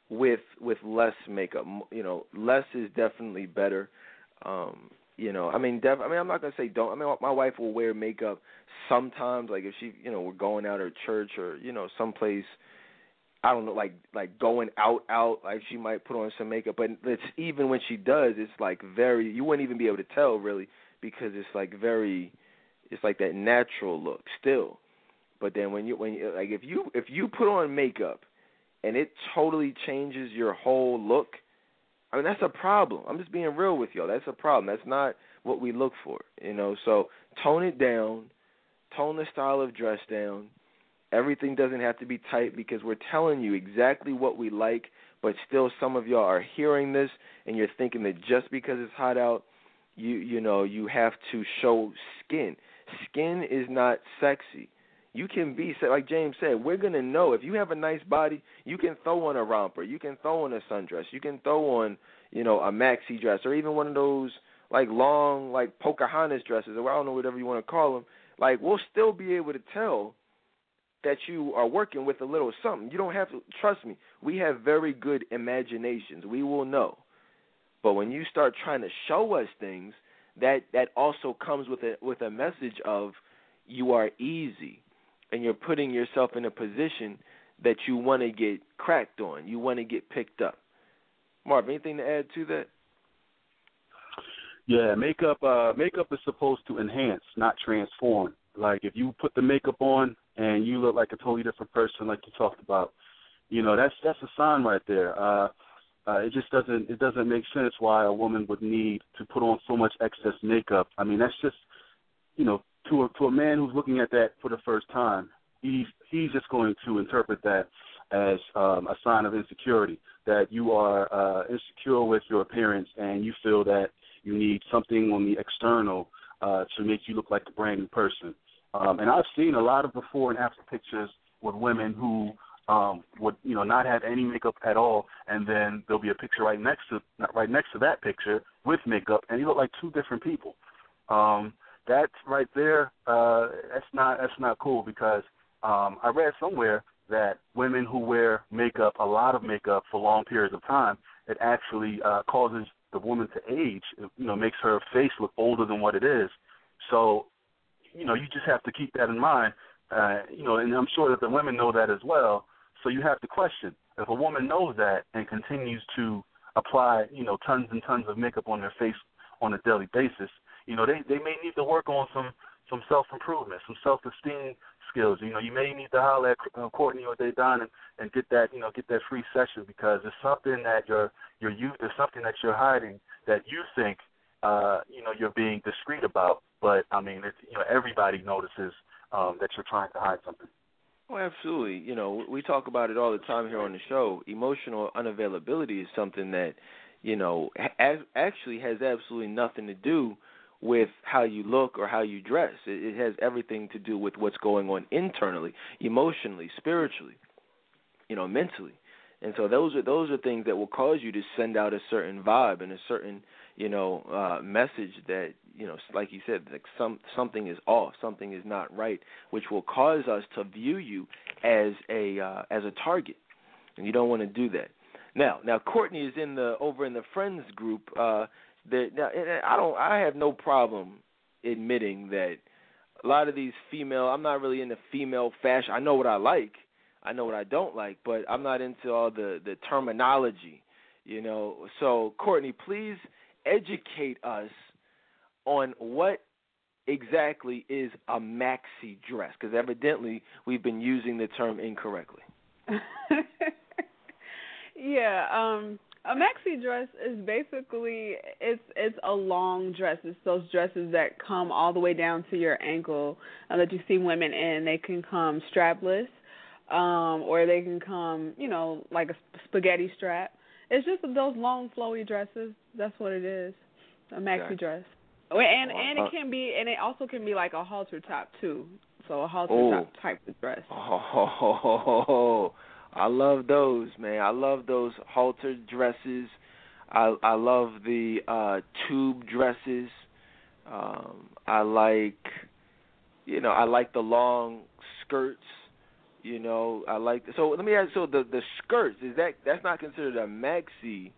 with with less makeup. You know, less is definitely better. Um, you know, I mean, def- I mean, I'm not gonna say don't. I mean, my wife will wear makeup sometimes, like if she, you know, we're going out or church or you know, someplace. I don't know, like like going out out, like she might put on some makeup, but it's even when she does, it's like very. You wouldn't even be able to tell really because it's like very, it's like that natural look still. But then when you when you like if you if you put on makeup, and it totally changes your whole look I mean, that's a problem. I'm just being real with y'all. That's a problem. That's not what we look for, you know. So tone it down, tone the style of dress down. Everything doesn't have to be tight because we're telling you exactly what we like, but still some of y'all are hearing this and you're thinking that just because it's hot out, you you know, you have to show skin. Skin is not sexy. You can be like James said. We're gonna know if you have a nice body. You can throw on a romper. You can throw on a sundress. You can throw on you know a maxi dress or even one of those like long like Pocahontas dresses or I don't know whatever you want to call them. Like we'll still be able to tell that you are working with a little something. You don't have to trust me. We have very good imaginations. We will know. But when you start trying to show us things, that that also comes with a with a message of you are easy and you're putting yourself in a position that you want to get cracked on, you want to get picked up. Marv, anything to add to that? Yeah, makeup uh makeup is supposed to enhance, not transform. Like if you put the makeup on and you look like a totally different person like you talked about, you know, that's that's a sign right there. Uh uh, it just doesn't it doesn't make sense why a woman would need to put on so much excess makeup. I mean, that's just you know to a to a man who's looking at that for the first time, he's he's just going to interpret that as um, a sign of insecurity. That you are uh, insecure with your appearance and you feel that you need something on the external uh, to make you look like a brand new person. Um, and I've seen a lot of before and after pictures with women who um, would you know not have any makeup at all, and then there'll be a picture right next to right next to that picture with makeup, and you look like two different people. Um, that right there, uh, that's not that's not cool because um, I read somewhere that women who wear makeup, a lot of makeup for long periods of time, it actually uh, causes the woman to age. It, you know, makes her face look older than what it is. So, you know, you just have to keep that in mind. Uh, you know, and I'm sure that the women know that as well. So you have to question if a woman knows that and continues to apply, you know, tons and tons of makeup on their face on a daily basis you know, they they may need to work on some some self improvement, some self esteem skills. You know, you may need to holler at uh, Courtney or Dedan and, and get that you know get that free session because it's something that your your youth is something that you're hiding that you think uh, you know you're being discreet about, but I mean, it's, you know, everybody notices um, that you're trying to hide something. Oh, absolutely. You know, we talk about it all the time here on the show. Emotional unavailability is something that, you know, actually has absolutely nothing to do with how you look or how you dress. It, it has everything to do with what's going on internally, emotionally, spiritually, you know, mentally. And so those are those are things that will cause you to send out a certain vibe and a certain you know uh, message that you know, like you said, like some something is off, something is not right, which will cause us to view you as a uh, as a target, and you don't want to do that. Now, now Courtney is in the over in the friends group. Uh, that now I don't, I have no problem admitting that a lot of these female. I'm not really into female fashion. I know what I like, I know what I don't like, but I'm not into all the the terminology, you know. So Courtney, please educate us on what exactly is a maxi dress because evidently we've been using the term incorrectly. yeah, um a maxi dress is basically it's it's a long dress. It's those dresses that come all the way down to your ankle uh, that you see women in. They can come strapless, um, or they can come, you know, like a spaghetti strap. It's just those long flowy dresses. That's what it is. A maxi okay. dress. And and it can be and it also can be like a halter top too. So a halter oh. top type of dress. Oh, I love those, man. I love those halter dresses. I I love the uh tube dresses. Um I like you know, I like the long skirts. You know, I like so let me ask so the the skirts, is that that's not considered a maxi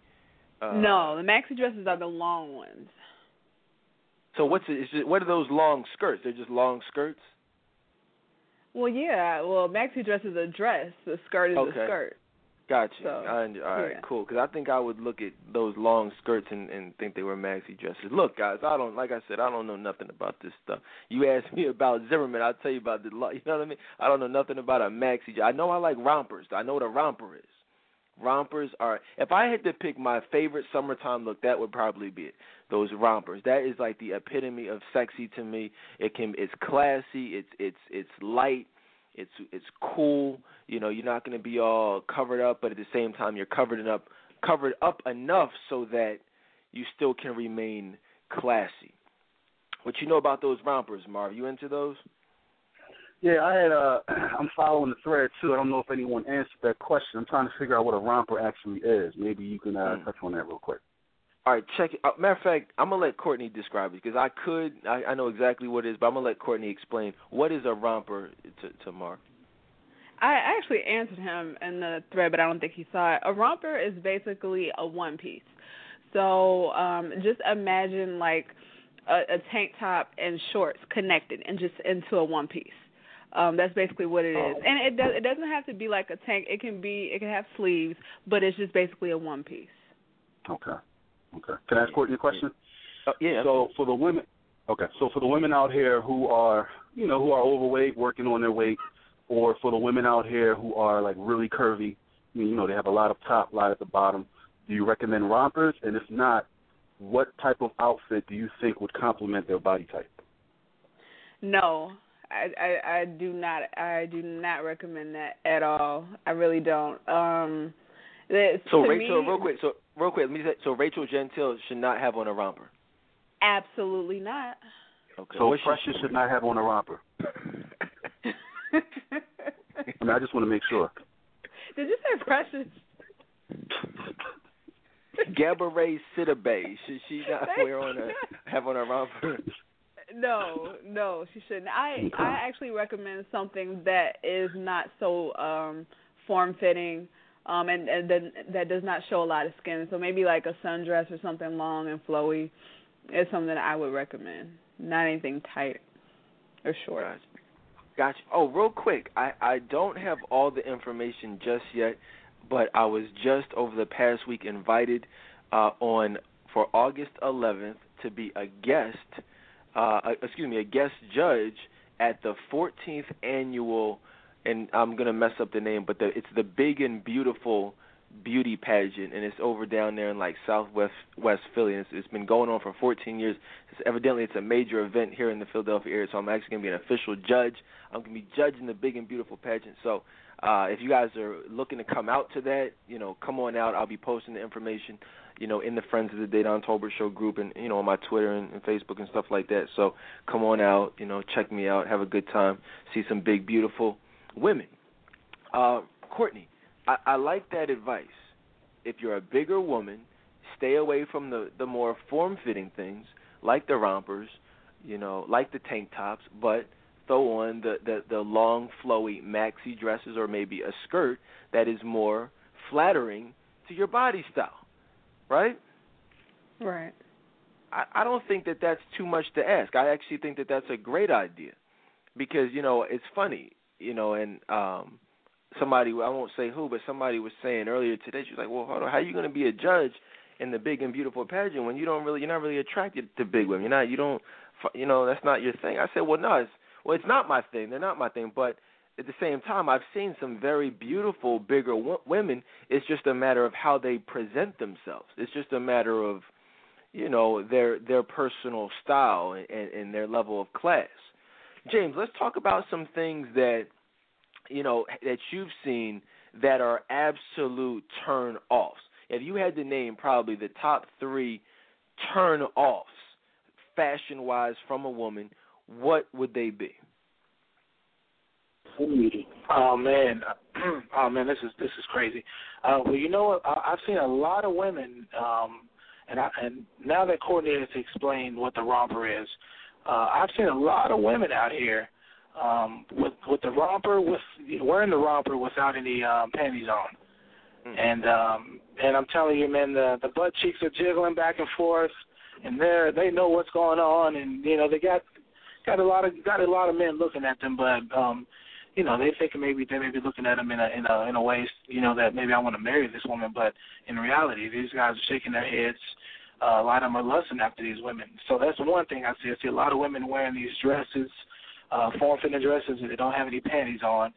uh, No, the maxi dresses are the long ones. So what's it, is it, what are those long skirts? They're just long skirts. Well, yeah. Well, maxi dress is a dress. The skirt is okay. a skirt. Gotcha. So, I, all right, yeah. cool. Because I think I would look at those long skirts and, and think they were maxi dresses. Look, guys, I don't like I said, I don't know nothing about this stuff. You ask me about Zimmerman, I'll tell you about the. You know what I mean? I don't know nothing about a maxi. I know I like rompers. I know what a romper is. Rompers are. If I had to pick my favorite summertime look, that would probably be it. Those rompers. That is like the epitome of sexy to me. It can. It's classy. It's it's it's light. It's it's cool. You know, you're not going to be all covered up, but at the same time, you're covered up covered up enough so that you still can remain classy. What you know about those rompers, Marv? You into those? Yeah, I had. Uh, I'm following the thread too. I don't know if anyone answered that question. I'm trying to figure out what a romper actually is. Maybe you can uh, mm. touch on that real quick. All right, check it. Uh, matter of fact, I'm gonna let Courtney describe it because I could. I, I know exactly what it is, but I'm gonna let Courtney explain what is a romper to, to Mark. I actually answered him in the thread, but I don't think he saw it. A romper is basically a one piece. So um, just imagine like a, a tank top and shorts connected and just into a one piece. Um, that's basically what it is, oh. and it does. It doesn't have to be like a tank. It can be. It can have sleeves, but it's just basically a one piece. Okay. Okay. Can I ask Courtney a question? Uh, yeah. So for the women, okay. So for the women out here who are, you know, who are overweight, working on their weight, or for the women out here who are like really curvy, I mean, you know, they have a lot of top, a lot at the bottom. Do you recommend rompers? And if not, what type of outfit do you think would complement their body type? No, I, I I do not I do not recommend that at all. I really don't. Um so Rachel, me, real quick, so real quick, let me say, so Rachel Gentile should not have on a romper. Absolutely not. Okay. So Precious should not have on a romper. I mean, I just want to make sure. Did you say Precious? Gabourey Sidibe, should she not wear on a have on a romper? no, no, she shouldn't. I okay. I actually recommend something that is not so um form fitting, um, and and then that does not show a lot of skin. So maybe like a sundress or something long and flowy is something that I would recommend. Not anything tight or short. Gotcha. gotcha. Oh, real quick, I I don't have all the information just yet, but I was just over the past week invited uh, on for August 11th to be a guest uh, excuse me, a guest judge at the 14th annual, and I'm gonna mess up the name, but the, it's the Big and Beautiful beauty pageant, and it's over down there in like Southwest West Philly. And it's, it's been going on for 14 years. It's, evidently, it's a major event here in the Philadelphia area. So I'm actually gonna be an official judge. I'm gonna be judging the Big and Beautiful pageant. So uh, if you guys are looking to come out to that, you know, come on out. I'll be posting the information you know, in the Friends of the Dedan Tolbert Show group and, you know, on my Twitter and, and Facebook and stuff like that. So come on out, you know, check me out, have a good time, see some big, beautiful women. Uh, Courtney, I, I like that advice. If you're a bigger woman, stay away from the the more form-fitting things like the rompers, you know, like the tank tops, but throw on the the, the long flowy maxi dresses or maybe a skirt that is more flattering to your body style, right? Right. I, I don't think that that's too much to ask. I actually think that that's a great idea because you know it's funny, you know, and um somebody I won't say who, but somebody was saying earlier today. She was like, "Well, hold on, how are you going to be a judge in the big and beautiful pageant when you don't really you're not really attracted to big women. You're not you don't you know that's not your thing. I said, well, no, it's well, it's not my thing. They're not my thing, but at the same time, I've seen some very beautiful bigger w- women. It's just a matter of how they present themselves. It's just a matter of you know their their personal style and, and, their level of class. James, let's talk about some things that you know that you've seen that are absolute turn offs if you had to name probably the top three turn offs fashion wise from a woman, what would they be? Oh man, oh man, this is this is crazy. Uh, well, you know what? I, I've seen a lot of women, um, and I, and now that Courtney has explained what the romper is, uh, I've seen a lot of women out here um, with with the romper, with wearing the romper without any um, panties on. Mm-hmm. And um and I'm telling you, man, the the butt cheeks are jiggling back and forth, and they're they know what's going on, and you know they got got a lot of got a lot of men looking at them, but um, you know they think maybe they may be looking at them in a in a in a way, you know that maybe I want to marry this woman, but in reality, these guys are shaking their heads. Uh, a lot of them are lusting after these women. So that's one thing I see. I see a lot of women wearing these dresses, uh, form-fitting dresses, and they don't have any panties on.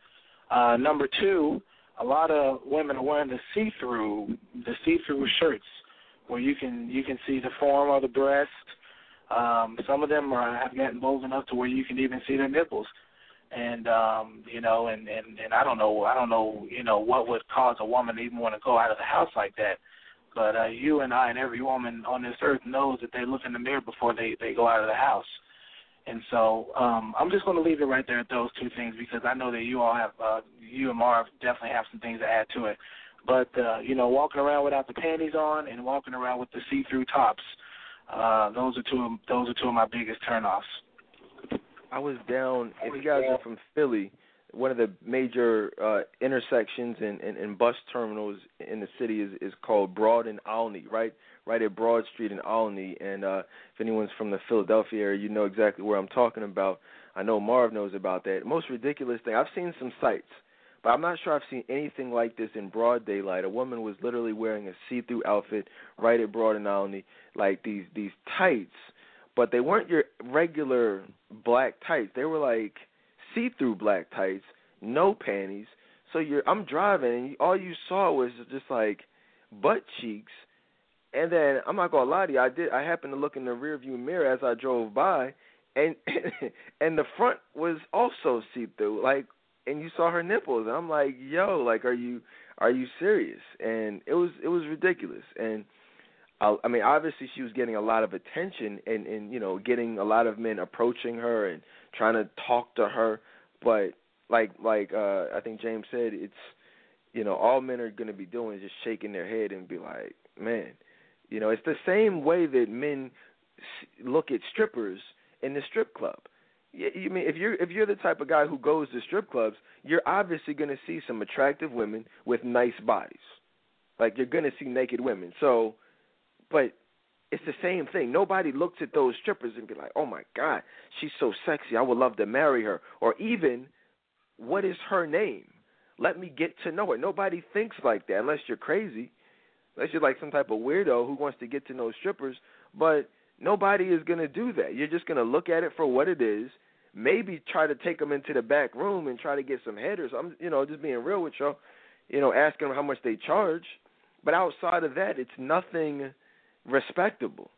Uh, number two, a lot of women are wearing the see-through the see-through shirts where you can you can see the form of the breast. Um, some of them are have gotten bold enough to where you can even see their nipples. And um, you know, and, and and I don't know, I don't know, you know, what would cause a woman to even want to go out of the house like that. But uh, you and I and every woman on this earth knows that they look in the mirror before they they go out of the house. And so um, I'm just going to leave it right there at those two things because I know that you all have, uh, you and Marv definitely have some things to add to it. But uh, you know, walking around without the panties on and walking around with the see-through tops, uh, those are two. Of, those are two of my biggest turnoffs. I was down. If you guys are from Philly, one of the major uh, intersections and, and, and bus terminals in the city is, is called Broad and Olney, right? Right at Broad Street in Olney. And uh, if anyone's from the Philadelphia area, you know exactly where I'm talking about. I know Marv knows about that. Most ridiculous thing. I've seen some sites, but I'm not sure I've seen anything like this in broad daylight. A woman was literally wearing a see-through outfit right at Broad and Olney, like these these tights, but they weren't your regular black tights. They were like – see-through black tights, no panties. So you're I'm driving and all you saw was just like butt cheeks. And then I'm not gonna lie to you, I did I happened to look in the rearview mirror as I drove by and and the front was also see through, like and you saw her nipples and I'm like, yo, like are you are you serious? And it was it was ridiculous. And I, I mean, obviously she was getting a lot of attention and and you know getting a lot of men approaching her and trying to talk to her, but like like uh I think James said, it's you know all men are going to be doing is just shaking their head and be like, man, you know, it's the same way that men look at strippers in the strip club. You mean if you're if you're the type of guy who goes to strip clubs, you're obviously going to see some attractive women with nice bodies. Like you're going to see naked women. So, but it's the same thing. Nobody looks at those strippers and be like, "Oh my God, she's so sexy. I would love to marry her." Or even, "What is her name? Let me get to know her." Nobody thinks like that unless you're crazy, unless you're like some type of weirdo who wants to get to know strippers. But nobody is gonna do that. You're just gonna look at it for what it is. Maybe try to take them into the back room and try to get some headers. I'm, you know, just being real with y'all. You know, asking them how much they charge. But outside of that, it's nothing respectable.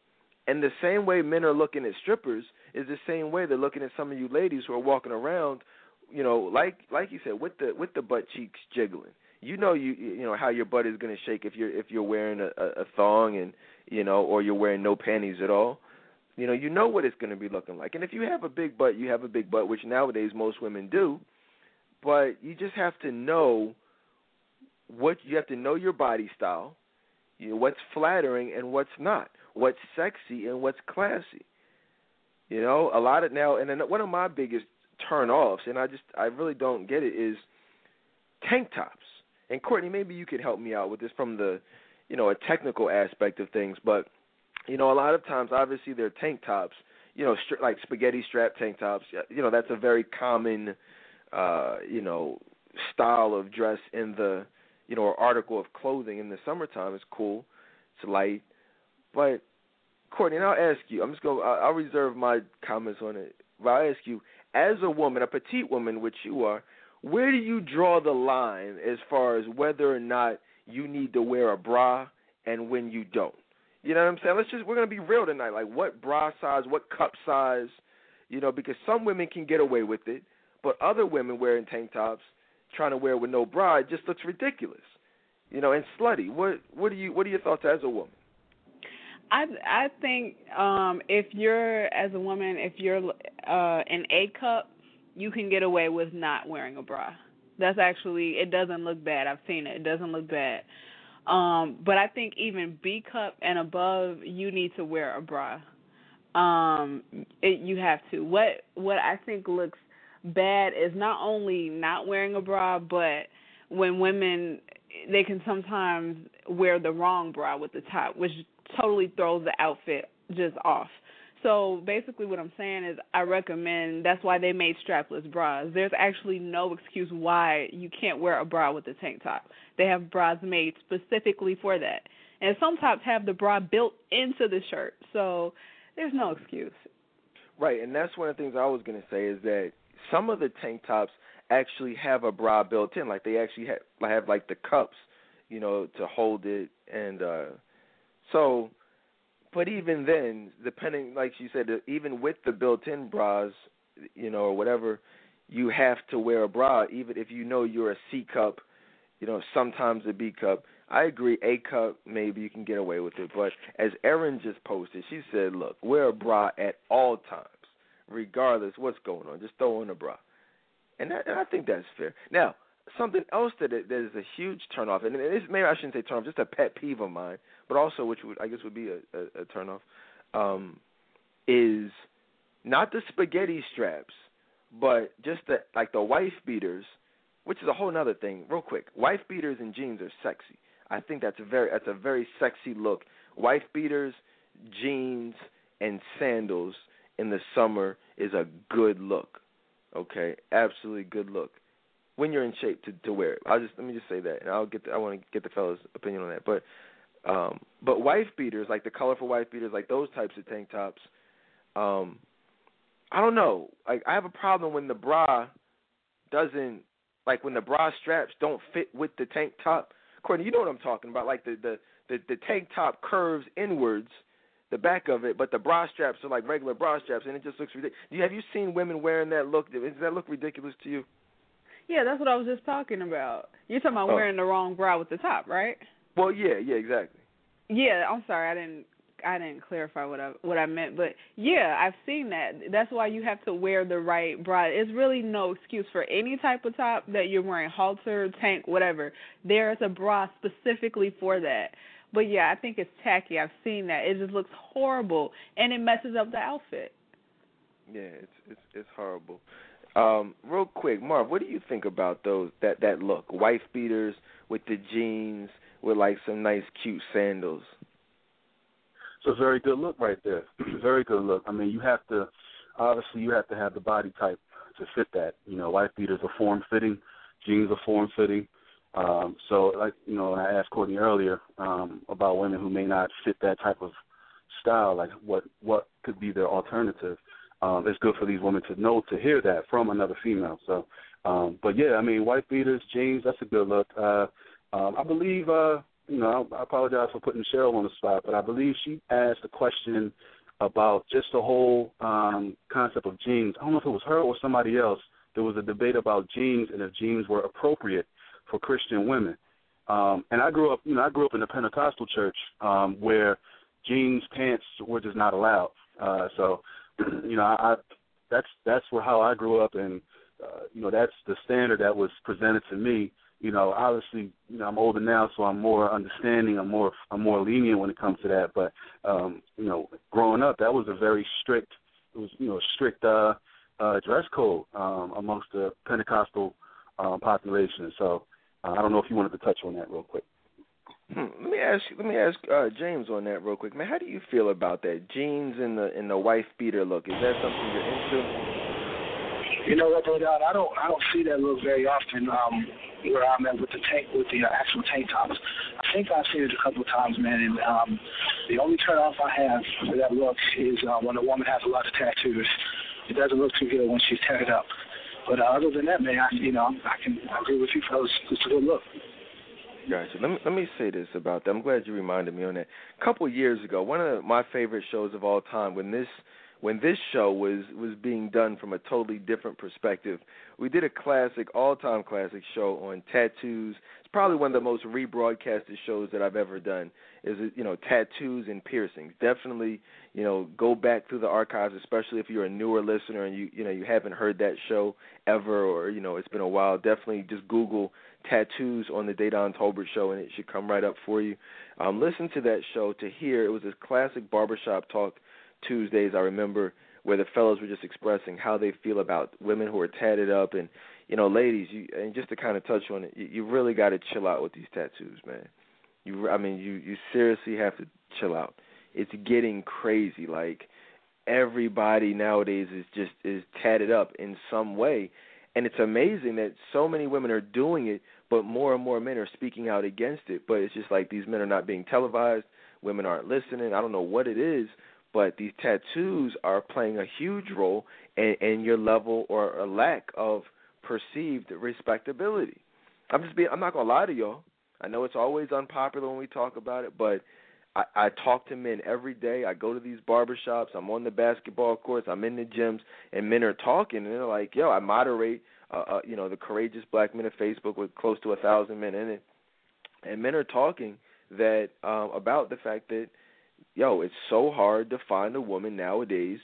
And the same way men are looking at strippers is the same way they're looking at some of you ladies who are walking around, you know, like like you said, with the with the butt cheeks jiggling. You know you you know how your butt is going to shake if you're if you're wearing a, a thong and you know or you're wearing no panties at all. You know you know what it's going to be looking like. And if you have a big butt, you have a big butt, which nowadays most women do. But you just have to know what you have to know your body style, you know, what's flattering and what's not, what's sexy and what's classy. You know, a lot of now, and then one of my biggest turn offs, and I just I really don't get it, is tank tops. And Courtney, maybe you could help me out with this from the, you know, a technical aspect of things. But, you know, a lot of times, obviously, they're tank tops. You know, stri- like spaghetti strap tank tops. You know, that's a very common, uh, you know, style of dress in the, you know, or article of clothing in the summertime. It's cool. It's light. But Courtney, and I'll ask you. I'm just going. I'll reserve my comments on it. But I'll ask you, as a woman, a petite woman, which you are, where do you draw the line as far as whether or not you need to wear a bra and when you don't? You know what I'm saying? Let's just we're gonna be real tonight. Like what bra size, what cup size, you know, because some women can get away with it, but other women wearing tank tops, trying to wear with no bra, it just looks ridiculous. You know, and slutty. What what do you what are your thoughts as a woman? I I think um if you're as a woman, if you're uh an A cup, you can get away with not wearing a bra. That's actually it doesn't look bad. I've seen it. It doesn't look bad. Um but I think even B cup and above, you need to wear a bra. Um it, you have to. What what I think looks bad is not only not wearing a bra, but when women they can sometimes wear the wrong bra with the top, which totally throws the outfit just off. So basically, what I'm saying is, I recommend. That's why they made strapless bras. There's actually no excuse why you can't wear a bra with a tank top. They have bras made specifically for that, and some tops have the bra built into the shirt. So there's no excuse. Right, and that's one of the things I was going to say is that some of the tank tops actually have a bra built in, like they actually have have like the cups, you know, to hold it and. uh so, but even then, depending, like you said, even with the built-in bras, you know, or whatever, you have to wear a bra, even if you know you're a C cup, you know, sometimes a B cup. I agree, A cup maybe you can get away with it, but as Erin just posted, she said, look, wear a bra at all times, regardless what's going on. Just throw on a bra, and, that, and I think that's fair. Now, something else that that is a huge turnoff, and maybe I shouldn't say turnoff, just a pet peeve of mine, but also which would I guess would be a, a, a turnoff, um, is not the spaghetti straps, but just the like the wife beaters, which is a whole other thing. Real quick, wife beaters and jeans are sexy. I think that's a very that's a very sexy look. Wife beaters, jeans, and sandals in the summer is a good look. Okay, absolutely good look when you're in shape to to wear it. I'll just let me just say that, and I'll get the, I want to get the fellas' opinion on that. But um, but wife beaters, like the colorful wife beaters, like those types of tank tops, um, I don't know. Like I have a problem when the bra doesn't like when the bra straps don't fit with the tank top. Courtney, you know what I'm talking about? Like the the the, the tank top curves inwards, the back of it, but the bra straps are like regular bra straps, and it just looks ridiculous. Have you seen women wearing that look? Does that look ridiculous to you? Yeah, that's what I was just talking about. You're talking about oh. wearing the wrong bra with the top, right? Well, yeah, yeah, exactly. Yeah, I'm sorry, I didn't I didn't clarify what I what I meant, but yeah, I've seen that. That's why you have to wear the right bra. It's really no excuse for any type of top that you're wearing, halter, tank, whatever. There's a bra specifically for that. But yeah, I think it's tacky. I've seen that. It just looks horrible and it messes up the outfit. Yeah, it's it's it's horrible. Um, real quick, Marv, what do you think about those that that look? Wife beaters with the jeans with like some nice cute sandals. It's a very good look right there. very good look. I mean, you have to obviously you have to have the body type to fit that. You know, wife beaters are form fitting, jeans are form fitting. Um, so like you know, I asked Courtney earlier um, about women who may not fit that type of style, like what what could be their alternative um, it's good for these women to know to hear that from another female. So, um, but yeah, I mean, white beaters, jeans, that's a good look. Uh, um, I believe, uh, you know, I, I apologize for putting Cheryl on the spot, but I believe she asked a question about just the whole um, concept of jeans. I don't know if it was her or somebody else. There was a debate about jeans and if jeans were appropriate for Christian women. Um, and I grew up, you know, I grew up in a Pentecostal church um, where jeans pants were just not allowed. Uh, so you know, I, I that's that's where how I grew up, and uh, you know, that's the standard that was presented to me. you know, obviously, you know, I'm older now, so I'm more understanding. I'm more I'm more lenient when it comes to that. But um, you know, growing up, that was a very strict. It was you know strict uh, uh, dress code um, amongst the Pentecostal um, population. So uh, I don't know if you wanted to touch on that real quick. Hmm. Let me ask let me ask uh, James on that real quick, man. How do you feel about that jeans and the and the wife beater look? Is that something you're into? You know what, David? I don't I don't see that look very often. Um, where I'm at with the tank with the uh, actual tank tops. I think I've seen it a couple of times, man. And um, the only turn off I have for that look is uh, when a woman has a lot of tattoos. It doesn't look too good when she's tatted up. But uh, other than that, man, I, you know, I can I agree with you, fellas. It's a good look. Gotcha. Let me let me say this about that. I'm glad you reminded me on that. A couple years ago, one of my favorite shows of all time, when this when this show was was being done from a totally different perspective. We did a classic, all-time classic show on tattoos. It's probably one of the most rebroadcasted shows that I've ever done. Is you know tattoos and piercings. Definitely, you know, go back through the archives, especially if you're a newer listener and you you know you haven't heard that show ever, or you know it's been a while. Definitely just Google tattoos on the Dedan Tolbert show, and it should come right up for you. Um, listen to that show to hear. It was a classic barbershop talk Tuesdays, I remember where the fellows were just expressing how they feel about women who are tatted up and you know, ladies, you and just to kind of touch on it, you, you really got to chill out with these tattoos, man. You, I mean, you you seriously have to chill out. It's getting crazy. Like everybody nowadays is just is tatted up in some way, and it's amazing that so many women are doing it, but more and more men are speaking out against it. But it's just like these men are not being televised. Women aren't listening. I don't know what it is, but these tattoos are playing a huge role in, in your level or a lack of perceived respectability. I'm just being I'm not gonna lie to y'all. I know it's always unpopular when we talk about it, but I, I talk to men every day. I go to these barbershops. I'm on the basketball courts. I'm in the gyms, and men are talking, and they're like, "Yo, I moderate, uh, uh, you know, the courageous black men of Facebook with close to a thousand men in it, and men are talking that um, about the fact that yo, it's so hard to find a woman nowadays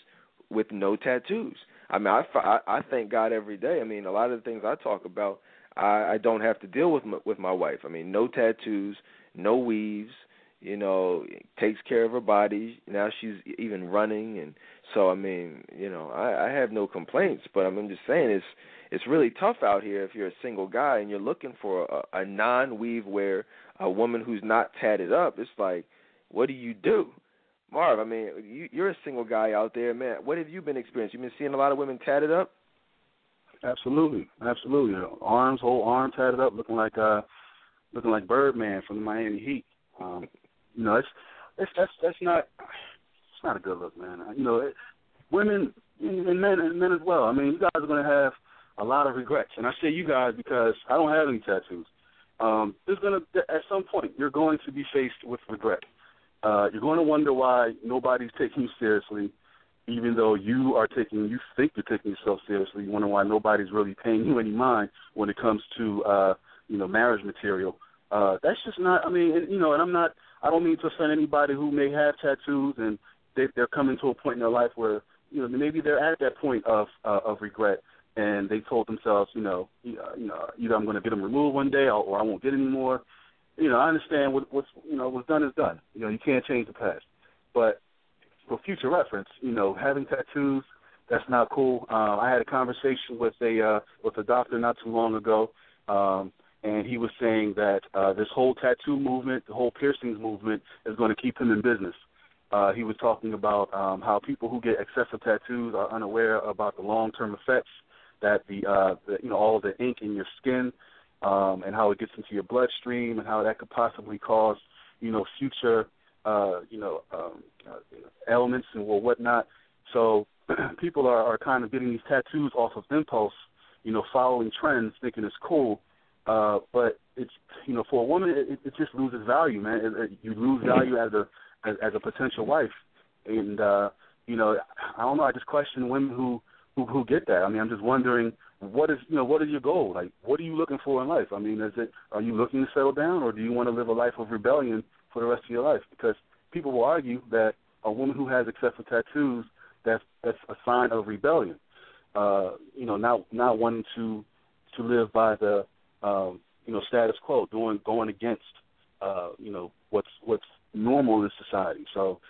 with no tattoos. I mean, I, I, thank God every day. I mean, a lot of the things I talk about, I, I don't have to deal with my, with my wife. I mean, no tattoos, no weaves. You know, takes care of her body. Now she's even running, and so I mean, you know, I, I have no complaints. But I'm just saying, it's it's really tough out here if you're a single guy and you're looking for a, a non-weave wear, a woman who's not tatted up. It's like what do you do? Marv, I mean, you, you're a single guy out there, man. What have you been experiencing? You've been seeing a lot of women tatted up. Absolutely, absolutely. Arms, whole arm tatted up, looking like uh, looking like Birdman from the Miami Heat. Um, you know, it's it's that's that's not it's not a good look, man. You know, it, women and men and men as well. I mean, you guys are going to have a lot of regrets, and I say you guys because I don't have any tattoos. Um, there's to at some point you're going to be faced with regret. Uh, you're going to wonder why nobody's taking you seriously, even though you are taking, you think you're taking yourself seriously. You wonder why nobody's really paying you any mind when it comes to, uh, you know, marriage material. Uh, that's just not. I mean, you know, and I'm not. I don't mean to offend anybody who may have tattoos and they, they're coming to a point in their life where, you know, maybe they're at that point of uh, of regret and they told themselves, you know, you know, either I'm going to get them removed one day or, or I won't get any more you know, I understand what, what's you know what's done is done. You know, you can't change the past. But for future reference, you know, having tattoos that's not cool. Uh, I had a conversation with a uh, with a doctor not too long ago, um, and he was saying that uh, this whole tattoo movement, the whole piercings movement, is going to keep him in business. Uh, he was talking about um, how people who get excessive tattoos are unaware about the long-term effects that the, uh, the you know all the ink in your skin um, and how it gets into your bloodstream and how that could possibly cause, you know, future, uh, you know, um, uh, ailments and well, whatnot. So people are, are kind of getting these tattoos off of impulse, you know, following trends, thinking it's cool. Uh, but it's, you know, for a woman, it, it just loses value, man. It, it, you lose value as a as, as a potential wife, and uh, you know, I don't know. I just question women who who who get that. I mean, I'm just wondering what is you know what is your goal? Like, what are you looking for in life? I mean, is it are you looking to settle down, or do you want to live a life of rebellion for the rest of your life? Because people will argue that a woman who has excessive tattoos that's that's a sign of rebellion. Uh, you know, not not wanting to to live by the um, you know status quo, doing going against uh, you know what's what's normal in society. So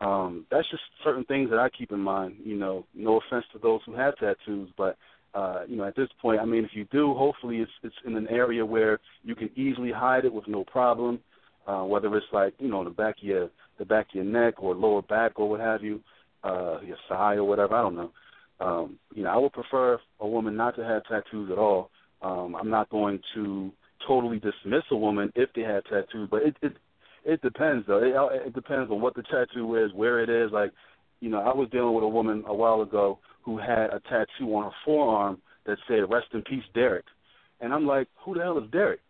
um, that's just certain things that I keep in mind. You know, no offense to those who have tattoos, but uh, you know, at this point, I mean, if you do, hopefully it's it's in an area where you can easily hide it with no problem. Uh, whether it's like you know the back of your the back of your neck or lower back or what have you, uh, your thigh or whatever. I don't know. Um, you know, I would prefer a woman not to have tattoos at all. Um, I'm not going to totally dismiss a woman if they have tattoos, but it it it depends though. It, it depends on what the tattoo is, where it is. Like, you know, I was dealing with a woman a while ago who had a tattoo on her forearm that said "Rest in peace, Derek," and I'm like, who the hell is Derek?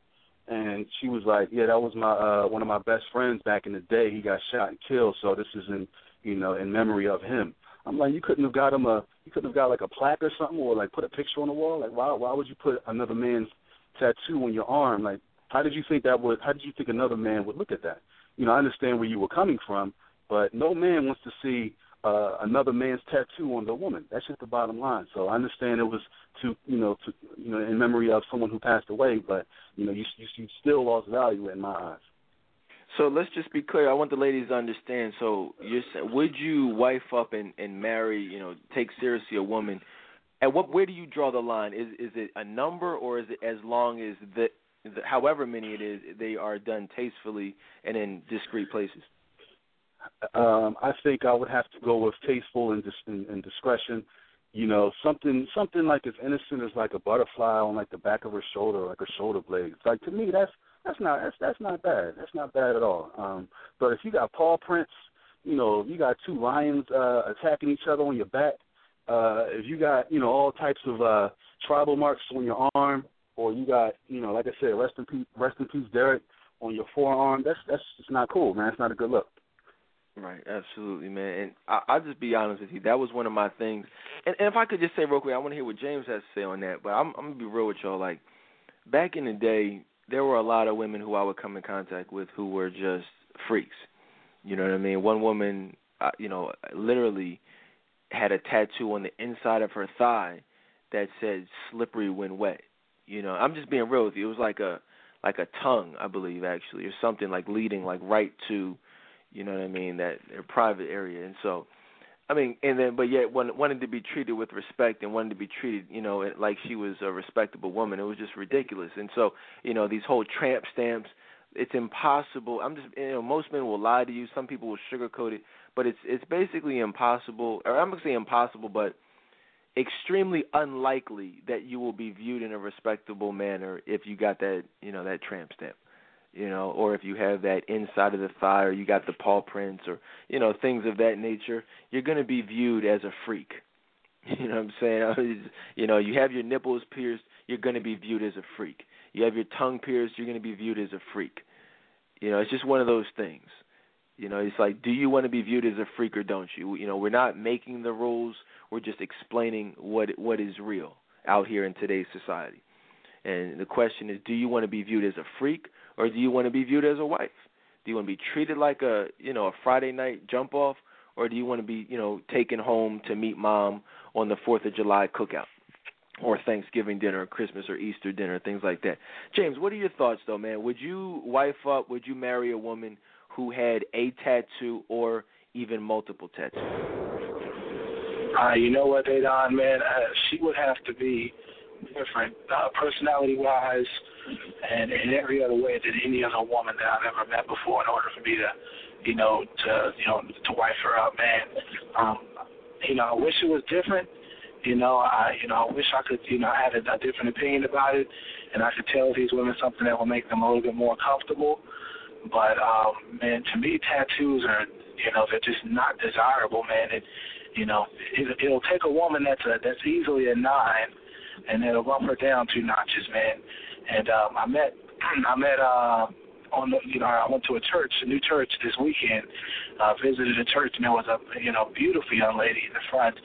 And she was like, yeah, that was my uh one of my best friends back in the day. He got shot and killed, so this is in you know in memory of him. I'm like, you couldn't have got him a you couldn't have got like a plaque or something, or like put a picture on the wall. Like, why why would you put another man's tattoo on your arm? Like, how did you think that would? How did you think another man would look at that? You know, I understand where you were coming from, but no man wants to see uh, another man's tattoo on the woman. That's just the bottom line. So I understand it was to you know to you know in memory of someone who passed away, but you know you you, you still lost value in my eyes. So let's just be clear. I want the ladies to understand. So you're would you wife up and and marry, you know, take seriously a woman? And what where do you draw the line? Is is it a number or is it as long as the, the however many it is, they are done tastefully and in discreet places? Um, I think I would have to go with tasteful and, dis- and, and discretion. You know, something something like as innocent as like a butterfly on like the back of her shoulder, like her shoulder blade. Like to me, that's that's not that's that's not bad. That's not bad at all. Um, but if you got paw prints, you know, you got two lions uh, attacking each other on your back. Uh, if you got you know all types of uh, tribal marks on your arm, or you got you know, like I said, rest in peace, rest in peace, Derek, on your forearm. That's that's just not cool, man. It's not a good look. Right, absolutely, man. And I, I'll just be honest with you. That was one of my things. And, and if I could just say real quick, I want to hear what James has to say on that. But I'm, I'm gonna be real with y'all. Like back in the day, there were a lot of women who I would come in contact with who were just freaks. You know what I mean? One woman, uh, you know, literally had a tattoo on the inside of her thigh that said "slippery when wet." You know, I'm just being real with you. It was like a like a tongue, I believe, actually, or something like leading like right to, you know what I mean, that private area. And so, I mean, and then, but yet wanted to be treated with respect and wanted to be treated, you know, like she was a respectable woman. It was just ridiculous. And so, you know, these whole tramp stamps, it's impossible. I'm just, you know, most men will lie to you. Some people will sugarcoat it, but it's it's basically impossible. Or I'm gonna say impossible, but extremely unlikely that you will be viewed in a respectable manner if you got that, you know, that tramp stamp you know, or if you have that inside of the thigh or you got the paw prints or, you know, things of that nature, you're going to be viewed as a freak. You know what I'm saying? you know, you have your nipples pierced, you're going to be viewed as a freak. You have your tongue pierced, you're going to be viewed as a freak. You know, it's just one of those things. You know, it's like, do you want to be viewed as a freak or don't you? You know, we're not making the rules. We're just explaining what what is real out here in today's society. And the question is, do you want to be viewed as a freak or do you want to be viewed as a wife? Do you want to be treated like a you know a Friday night jump off, or do you want to be you know taken home to meet mom on the Fourth of July cookout, or Thanksgiving dinner, or Christmas or Easter dinner, things like that? James, what are your thoughts though, man? Would you wife up? Would you marry a woman who had a tattoo or even multiple tattoos? Uh, you know what, Adon, man? Uh, she would have to be different, uh, personality wise, and in every other way than any other woman that I've ever met before. In order for me to, you know, to you know, to wife her up, man. Um, you know, I wish it was different. You know, I you know, I wish I could, you know, have a, a different opinion about it, and I could tell these women something that will make them a little bit more comfortable. But um, man, to me, tattoos are, you know, they're just not desirable, man. It, you know, it, it'll take a woman that's a that's easily a nine and it'll bump her down two notches, man. And um, I met I met uh, on the you know I went to a church, a new church this weekend. Uh, visited a church, and there was a you know beautiful young lady in the front.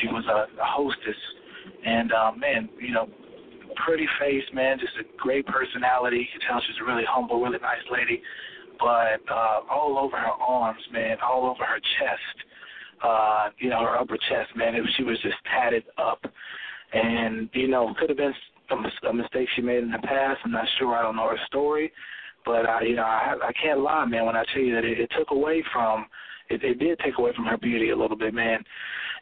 She was a, a hostess, and uh, man, you know, pretty face, man, just a great personality. You can tell she's a really humble, really nice lady. But uh, all over her arms, man, all over her chest, uh, you know, her upper chest, man, it, she was just tatted up and you know could have been a, mistake she made in the past. I'm not sure. I don't know her story, but I, you know, I, I can't lie, man, when I tell you that it, it took away from it, it did take away from her beauty a little bit, man.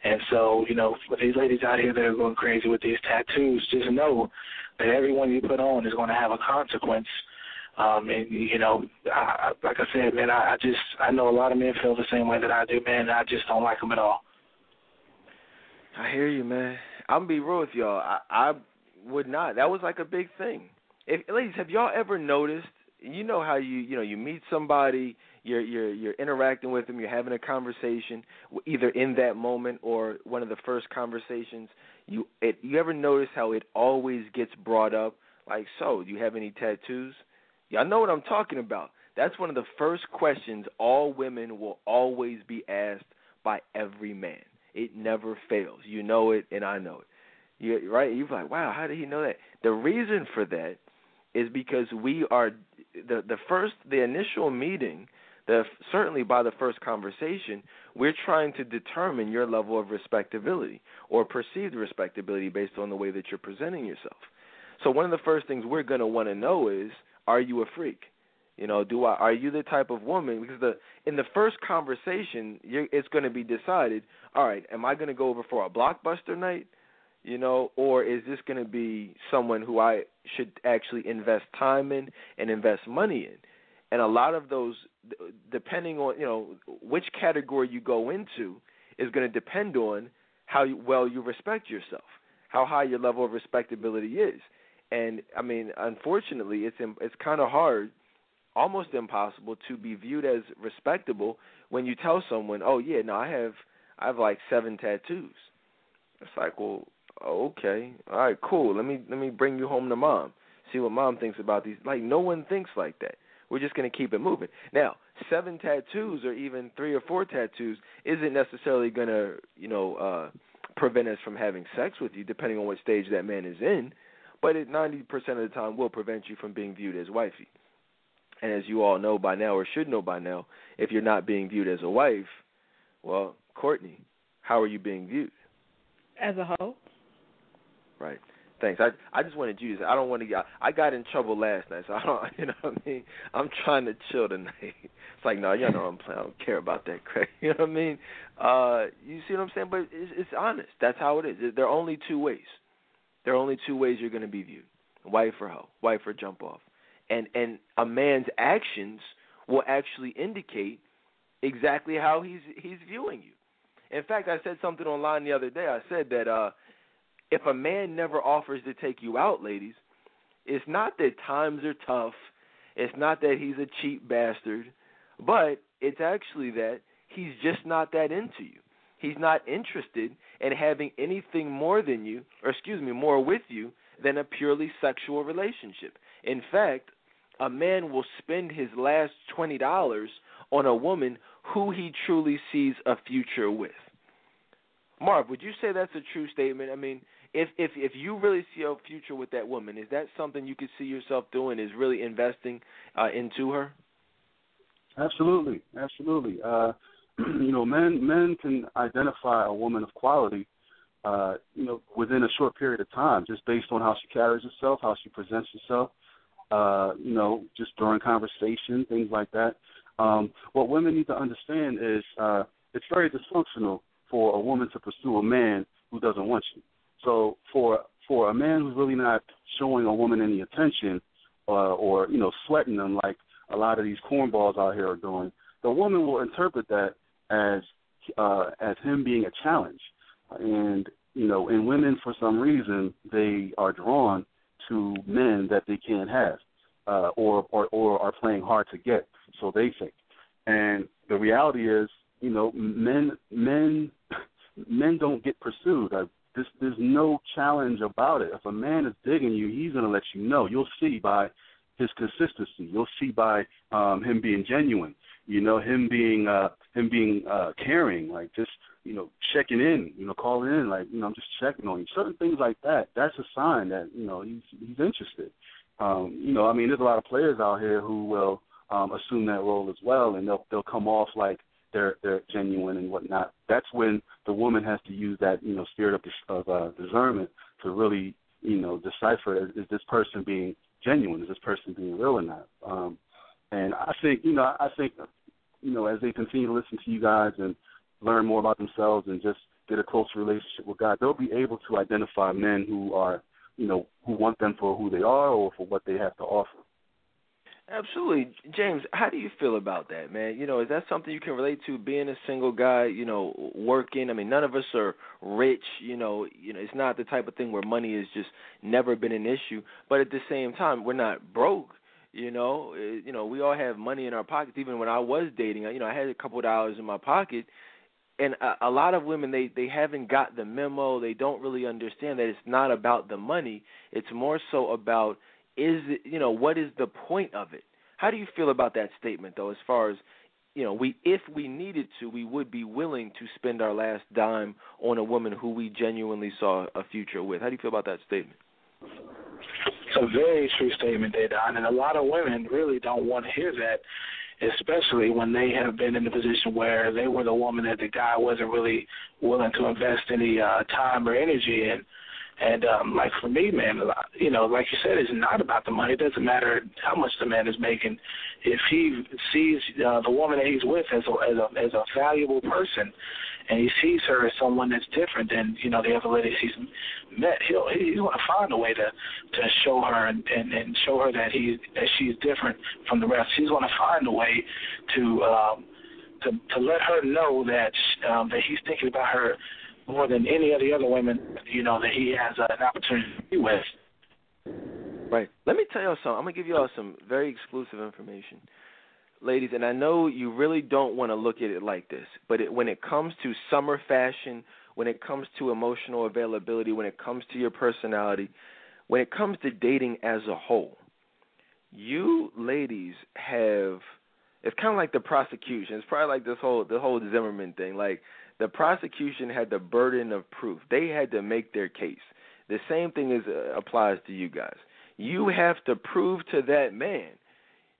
And so, you know, for these ladies out here that are going crazy with these tattoos, just know that every one you put on is going to have a consequence. Um, and you know, I, like I said, man, I, I just I know a lot of men feel the same way that I do, man. And I just don't like them at all. I hear you, man. I'm gonna be real with y'all. I, I would not. That was like a big thing. If ladies, have y'all ever noticed? You know how you you know you meet somebody, you're you're you're interacting with them, you're having a conversation, either in that moment or one of the first conversations. You it you ever notice how it always gets brought up? Like, so do you have any tattoos? Y'all know what I'm talking about. That's one of the first questions all women will always be asked by every man. It never fails. You know it, and I know it. You right? You're like, wow, how did he know that? The reason for that is because we are the the first the initial meeting the certainly by the first conversation, we're trying to determine your level of respectability or perceived respectability based on the way that you're presenting yourself. So one of the first things we're going to want to know is, are you a freak? You know, do I are you the type of woman because the in the first conversation, you're, it's going to be decided, all right, am I going to go over for a blockbuster night? You know, or is this going to be someone who I should actually invest time in and invest money in? and a lot of those depending on you know which category you go into is going to depend on how well you respect yourself how high your level of respectability is and i mean unfortunately it's it's kind of hard almost impossible to be viewed as respectable when you tell someone oh yeah no i have i have like seven tattoos it's like well okay all right cool let me let me bring you home to mom see what mom thinks about these like no one thinks like that we're just to keep it moving. Now, seven tattoos or even three or four tattoos isn't necessarily to, you know, uh, prevent us from having sex with you, depending on what stage that man is in. But it 90% of the time will prevent you from being viewed as wifey. And as you all know by now, or should know by now, if you're not being viewed as a wife, well, Courtney, how are you being viewed? As a hoe. Right. Thanks. I I just wanted you to. I don't want to. I got in trouble last night, so I don't. You know what I mean? I'm trying to chill tonight. It's like no, you know I'm playing. I don't care about that crap. You know what I mean? Uh, you see what I'm saying? But it's, it's honest. That's how it is. There are only two ways. There are only two ways you're going to be viewed: wife or hoe, wife or jump off. And and a man's actions will actually indicate exactly how he's he's viewing you. In fact, I said something online the other day. I said that. uh if a man never offers to take you out, ladies, it's not that times are tough. It's not that he's a cheap bastard, but it's actually that he's just not that into you. He's not interested in having anything more than you, or excuse me, more with you than a purely sexual relationship. In fact, a man will spend his last $20 on a woman who he truly sees a future with. Marv, would you say that's a true statement? I mean, if if if you really see a future with that woman, is that something you could see yourself doing? Is really investing uh, into her? Absolutely, absolutely. Uh, you know, men men can identify a woman of quality, uh, you know, within a short period of time, just based on how she carries herself, how she presents herself. Uh, you know, just during conversation, things like that. Um, what women need to understand is uh, it's very dysfunctional for a woman to pursue a man who doesn't want you. So for for a man who's really not showing a woman any attention, uh, or you know sweating them like a lot of these cornballs out here are doing, the woman will interpret that as uh, as him being a challenge, and you know, and women for some reason they are drawn to men that they can't have, uh, or or or are playing hard to get, so they think. And the reality is, you know, men men men don't get pursued. I this, there's no challenge about it. If a man is digging you, he's to let you know. You'll see by his consistency. You'll see by um, him being genuine. You know, him being uh, him being uh, caring, like just you know checking in. You know, calling in, like you know, I'm just checking on you. Certain things like that. That's a sign that you know he's he's interested. Um, you know, I mean, there's a lot of players out here who will um, assume that role as well, and they'll they'll come off like they're they're genuine and whatnot. That's when the woman has to use that you know spirit of of uh, discernment to really you know, decipher is this person being genuine? Is this person being real or not? Um, and I think, you know, I think, you know, as they continue to listen to you guys and learn more about themselves and just get a closer relationship with God, they'll be able to identify men who are, you know, who want them for who they are or for what they have to offer. Absolutely, James. How do you feel about that, man? You know, is that something you can relate to? Being a single guy, you know, working. I mean, none of us are rich. You know, you know, it's not the type of thing where money has just never been an issue. But at the same time, we're not broke. You know, eh, you know, we all have money in our pockets. Even when I was dating, you know, I had a couple of dollars in my pocket, and a, a lot of women they they haven't got the memo. They don't really understand that it's not about the money. It's more so about is it, you know what is the point of it? How do you feel about that statement though? As far as you know, we if we needed to, we would be willing to spend our last dime on a woman who we genuinely saw a future with. How do you feel about that statement? It's a very true statement, Don, and a lot of women really don't want to hear that, especially when they have been in a position where they were the woman that the guy wasn't really willing to invest any uh, time or energy in. And um, like for me, man, you know, like you said, it's not about the money. It doesn't matter how much the man is making. If he sees uh, the woman that he's with as a, as a as a valuable person, and he sees her as someone that's different than you know the other ladies he's met, he'll he's going to find a way to to show her and, and and show her that he that she's different from the rest. He's going to find a way to. Um, to to let her know that um, that he's thinking about her more than any of the other women, you know, that he has uh, an opportunity to be with. Right. Let me tell y'all something. I'm gonna give you all some very exclusive information, ladies. And I know you really don't want to look at it like this, but it, when it comes to summer fashion, when it comes to emotional availability, when it comes to your personality, when it comes to dating as a whole, you ladies have. It's kind of like the prosecution. It's probably like this whole the whole Zimmerman thing. Like the prosecution had the burden of proof. They had to make their case. The same thing is uh, applies to you guys. You have to prove to that man,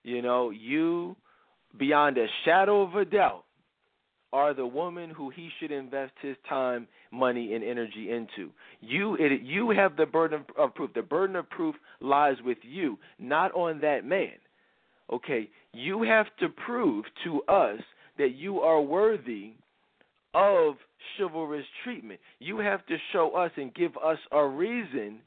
you know, you beyond a shadow of a doubt are the woman who he should invest his time, money, and energy into. You it, you have the burden of proof. The burden of proof lies with you, not on that man. Okay, you have to prove to us that you are worthy of chivalrous treatment. You have to show us and give us a reason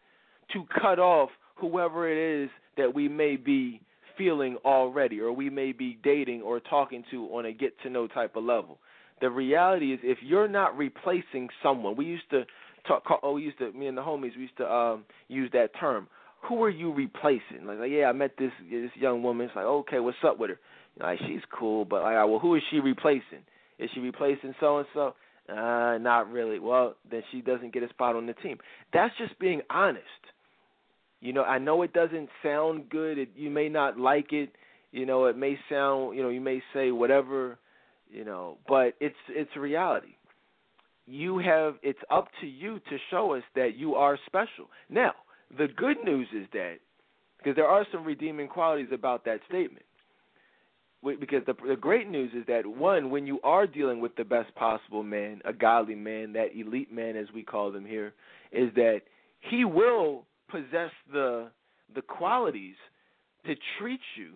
to cut off whoever it is that we may be feeling already or we may be dating or talking to on a get to know type of level. The reality is if you're not replacing someone, we used to talk oh we used to me and the homies we used to um use that term. Who are you replacing? Like, like yeah, I met this this young woman. It's like, okay, what's up with her? Like she's cool, but like, well, who is she replacing? Is she replacing so and so? Uh, not really. Well, then she doesn't get a spot on the team. That's just being honest. You know, I know it doesn't sound good. It, you may not like it. You know, it may sound. You know, you may say whatever. You know, but it's it's reality. You have. It's up to you to show us that you are special. Now, the good news is that because there are some redeeming qualities about that statement because the the great news is that one, when you are dealing with the best possible man, a godly man, that elite man as we call them here, is that he will possess the the qualities to treat you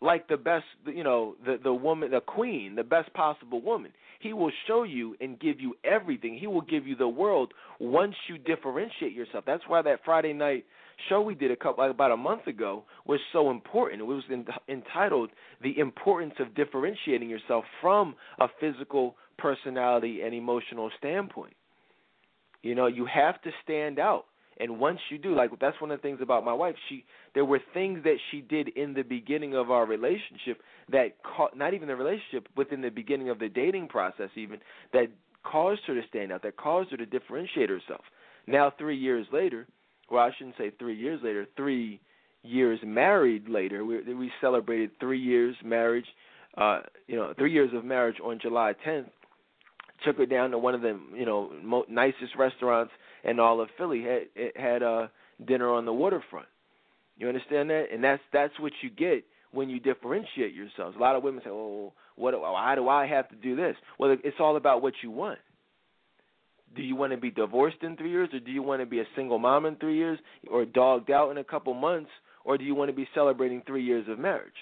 like the best, you know, the the woman, the queen, the best possible woman. He will show you and give you everything. He will give you the world once you differentiate yourself. That's why that Friday night show we did a couple about a month ago was so important. It was in, entitled "The Importance of Differentiating Yourself from a Physical Personality and Emotional Standpoint." You know, you have to stand out. And once you do, like that's one of the things about my wife. She there were things that she did in the beginning of our relationship that ca- not even the relationship, within the beginning of the dating process, even that caused her to stand out, that caused her to differentiate herself. Now, three years later, well, I shouldn't say three years later, three years married later. We we celebrated three years marriage, uh, you know, three years of marriage on July 10th. Took her down to one of the you know mo- nicest restaurants in all of Philly. Had had uh, dinner on the waterfront. You understand that? And that's that's what you get when you differentiate yourselves. A lot of women say, "Oh, what? Why do I have to do this?" Well, it's all about what you want Do you want to be divorced in three years, or do you want to be a single mom in three years, or dogged out in a couple months, or do you want to be celebrating three years of marriage?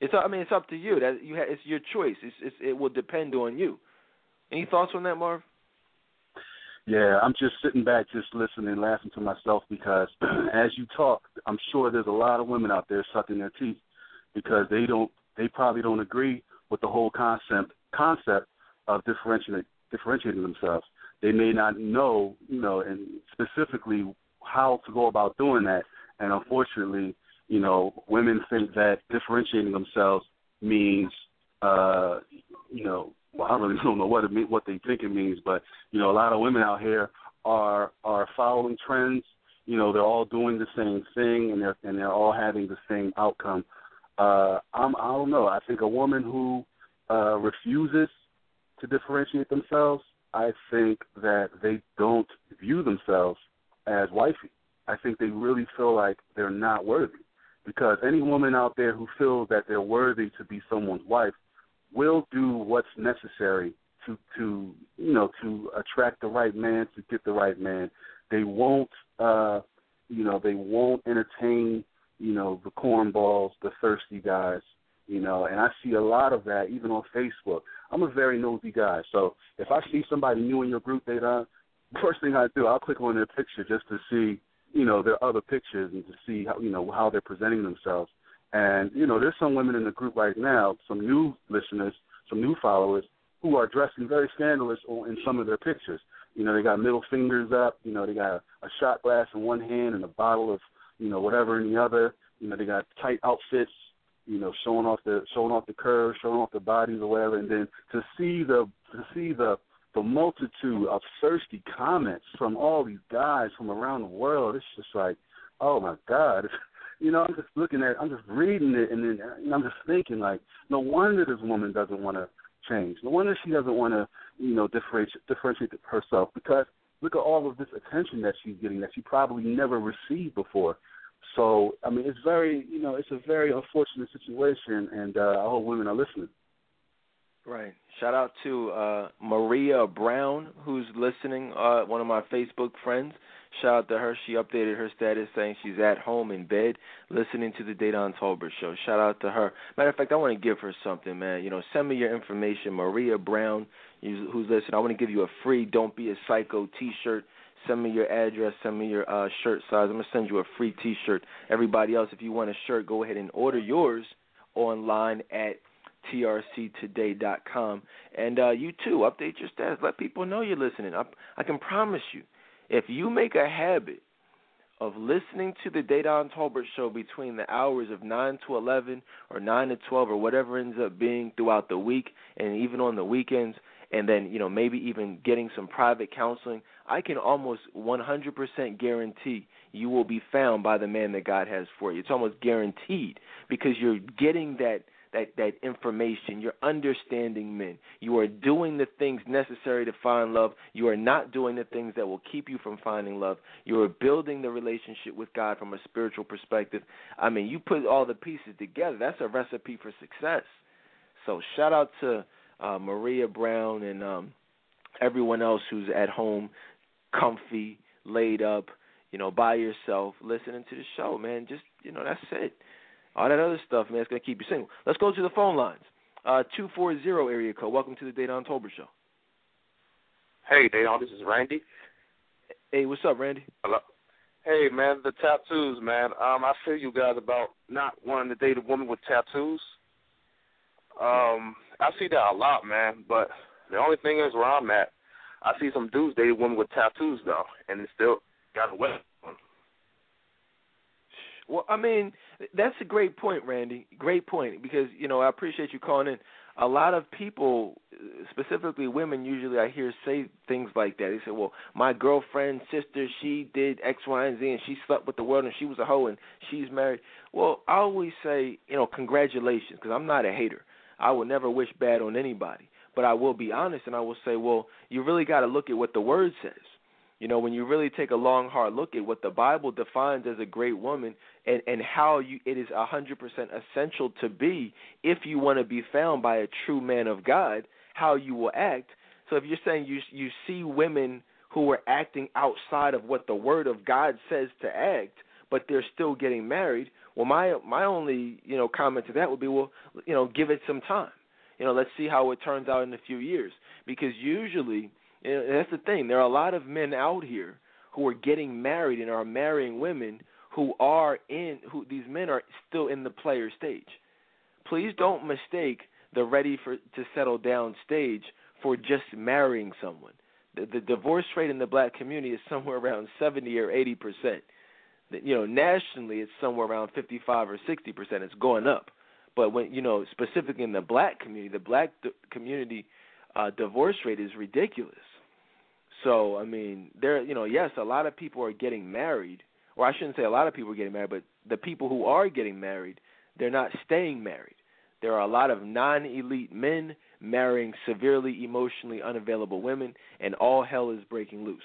It's I mean it's up to you. That you ha- it's your choice. It's, it's it will depend on you. Any thoughts on that, Marv? Yeah, I'm just sitting back, just listening, laughing to myself because as you talk, I'm sure there's a lot of women out there sucking their teeth because they don't, they probably don't agree with the whole concept concept of differentiating differentiating themselves. They may not know, you know, and specifically how to go about doing that. And unfortunately, you know, women think that differentiating themselves means, uh, you know, well, I really don't know what it mean, what they think it means, but you know, a lot of women out here are are following trends. You know, they're all doing the same thing, and they're and they're all having the same outcome. Uh, I'm I don't know. I think a woman who uh, refuses to differentiate themselves, I think that they don't view themselves as wifey. I think they really feel like they're not worthy. Because any woman out there who feels that they're worthy to be someone's wife will do what's necessary to to you know to attract the right man to get the right man. They won't uh you know they won't entertain you know the cornballs, the thirsty guys. You know, and I see a lot of that even on Facebook. I'm a very nosy guy, so if I see somebody new in your group, they uh, first thing I do, I'll click on their picture just to see you know their other pictures and to see how you know how they're presenting themselves. And you know, there's some women in the group right now, some new listeners, some new followers who are dressing very scandalous in some of their pictures. You know, they got middle fingers up. You know, they got a, shot glass in one hand and a bottle of you know whatever in the other. You know, they got tight outfits. You know, showing off the showing off the curves, showing off the bodies or whatever. And then to see the to see the the multitude of thirsty comments from all these guys from around the world, it's just like, oh my God, you know, I'm just looking at, I'm just reading it, and then I'm just thinking like, no wonder this woman doesn't want to change. No wonder she doesn't want to, you know, differentiate, differentiate herself because look at all of this attention that she's getting that she probably never received before. So, I mean, it's very, you know, it's a very unfortunate situation, and uh, I hope women are listening. Right. Shout out to uh, Maria Brown, who's listening, uh, one of my Facebook friends. Shout out to her. She updated her status saying she's at home in bed listening to the Dedan Tolbert show. Shout out to her. Matter of fact, I want to give her something, man. You know, send me your information, Maria Brown, who's listening. I want to give you a free "Don't Be a Psycho" T-shirt. Send me your address. Send me your uh, shirt size. I'm gonna send you a free T-shirt. Everybody else, if you want a shirt, go ahead and order yours online at trctoday.com. And uh, you too, update your status. Let people know you're listening. I, I can promise you, if you make a habit of listening to the Dedan Tolbert show between the hours of 9 to 11 or 9 to 12 or whatever ends up being throughout the week and even on the weekends, and then, you know, maybe even getting some private counseling, I can almost 100% guarantee you will be found by the man that God has for you. It's almost guaranteed because you're getting that – that that information. You're understanding men. You are doing the things necessary to find love. You are not doing the things that will keep you from finding love. You are building the relationship with God from a spiritual perspective. I mean, you put all the pieces together. That's a recipe for success. So shout out to uh, Maria Brown and um, everyone else who's at home, comfy, laid up, you know, by yourself, listening to the show, man. Just you know, that's it. All that other stuff, man, it's going to keep you single. Let's go to the phone lines. Uh, 240 area code. Welcome to the Dedan Tolbert Show. Hey, Dedan, this is Randy. Hey, what's up, Randy? Hello. Hey, man, the tattoos, man. Um, I feel you guys about not wanting to date a woman with tattoos. Um, I see that a lot, man. But the only thing is where I'm at, I see some dudes date women with tattoos though, and they still got a wedding. Well, I mean, that's a great point, Randy. Great point because you know I appreciate you calling in. A lot of people, specifically women, usually I hear say things like that. They say, "Well, my girlfriend, sister, she did X, Y, and Z, and she slept with the world, and she was a hoe, and she's married." Well, I always say, you know, congratulations, because I'm not a hater. I will never wish bad on anybody, but I will be honest, and I will say, well, you really got to look at what the word says you know, when you really take a long, hard look at what the Bible defines as a great woman and, and how you, it is 100% essential to be if you want to be found by a true man of God, how you will act. So if you're saying you you see women who are acting outside of what the Word of God says to act, but they're still getting married. Well, my my only you know comment to that would be, well, you know, give it some time. You know, let's see how it turns out in a few years. Because usually, know, that's the thing. There are a lot of men out here who are getting married and are marrying women who are in who these men are still in the player stage. Please don't mistake the ready for to settle down stage for just marrying someone. The, the divorce rate in the black community is somewhere around 70 or 80 percent. You know, nationally it's somewhere around 55 or 60 percent. It's going up, but when you know specifically in the black community, the black community uh, divorce rate is ridiculous. So I mean, there you know, yes, a lot of people are getting married, or I shouldn't say a lot of people are getting married, but the people who are getting married, they're not staying married. There are a lot of non-elite men marrying severely emotionally unavailable women, and all hell is breaking loose.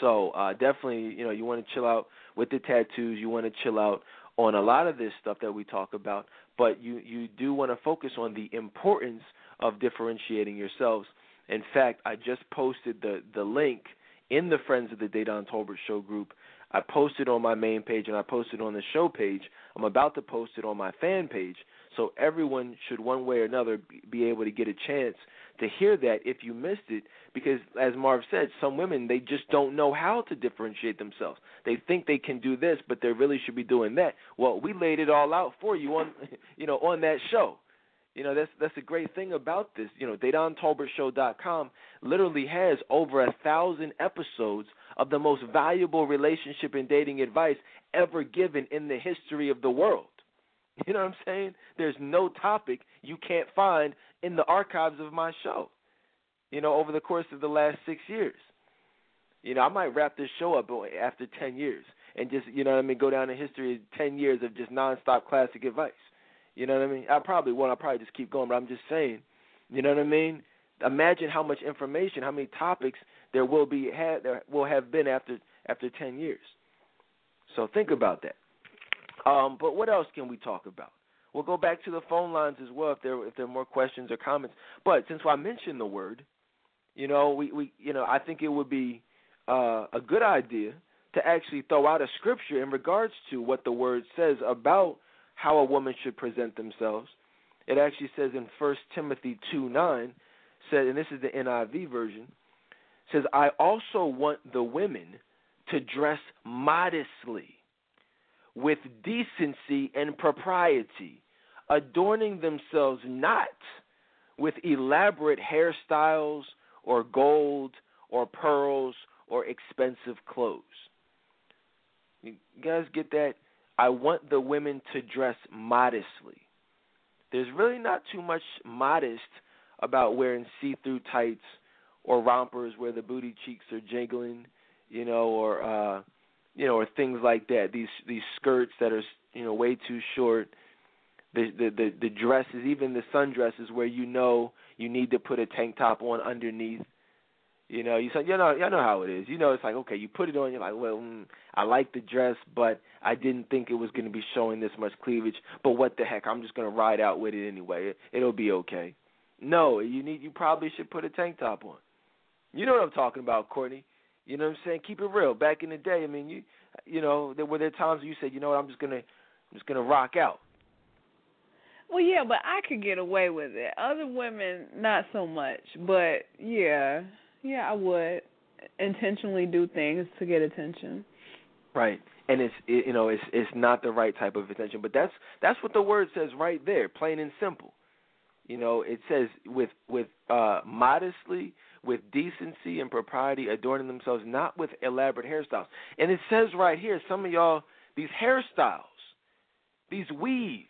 So uh, definitely, you know, you want to chill out with the tattoos. You want to chill out on a lot of this stuff that we talk about, but you you do want to focus on the importance of differentiating yourselves. In fact, I just posted the the link in the Friends of the Dedan Tolbert Show group. I posted on my main page and I posted on the show page. I'm about to post it on my fan page so everyone should, one way or another, be able to get a chance to hear that if you missed it. Because, as Marv said, some women they just don't know how to differentiate themselves. They think they can do this, but they really should be doing that. Well, we laid it all out for you on, you know, on that show. You know, that's that's a great thing about this. You know, DedanTolbertShow.com literally has over a thousand episodes of the most valuable relationship and dating advice ever given in the history of the world. You know what I'm saying? There's no topic you can't find in the archives of my show. You know, over the course of the last six years. You know, I might wrap this show up after ten years and just you know what I mean, go down in history ten years of just nonstop classic advice. You know what I mean? I probably won't. I'll probably just keep going, but I'm just saying. You know what I mean? Imagine how much information, how many topics there will be had there will have been after after ten years. So think about that. Um, but what else can we talk about? We'll go back to the phone lines as well if there if there are more questions or comments. But since I mentioned the word, you know, we, we you know I think it would be uh, a good idea to actually throw out a scripture in regards to what the word says about how a woman should present themselves. It actually says in First Timothy two nine, said, and this is the NIV version, says, I also want the women to dress modestly with decency and propriety, adorning themselves not with elaborate hairstyles or gold or pearls or expensive clothes. You guys get that? I want the women to dress modestly. There's really not too much modest about wearing see-through tights or rompers where the booty cheeks are jiggling, you know, or uh you know, or things like that. These these skirts that are you know way too short. The the the, the dresses, even the sundresses, where you know you need to put a tank top on underneath. You know, you say, you know, you know how it is. You know, it's like okay, you put it on, you're like, well, mm, I like the dress, but I didn't think it was going to be showing this much cleavage. But what the heck, I'm just going to ride out with it anyway. It, it'll be okay. No, you need, you probably should put a tank top on. You know what I'm talking about, Courtney. You know what I'm saying? Keep it real. Back in the day, I mean, you you know, there were there times you said, you know what, I'm just gonna I'm just gonna rock out. Well, yeah, but I could get away with it. Other women, not so much. But yeah, yeah, I would intentionally do things to get attention. Right, and it's it, you know it's it's not the right type of attention, but that's that's what the word says right there, plain and simple. You know, it says with with uh modestly with decency and propriety, adorning themselves not with elaborate hairstyles. And it says right here, some of y'all, these hairstyles, these weaves,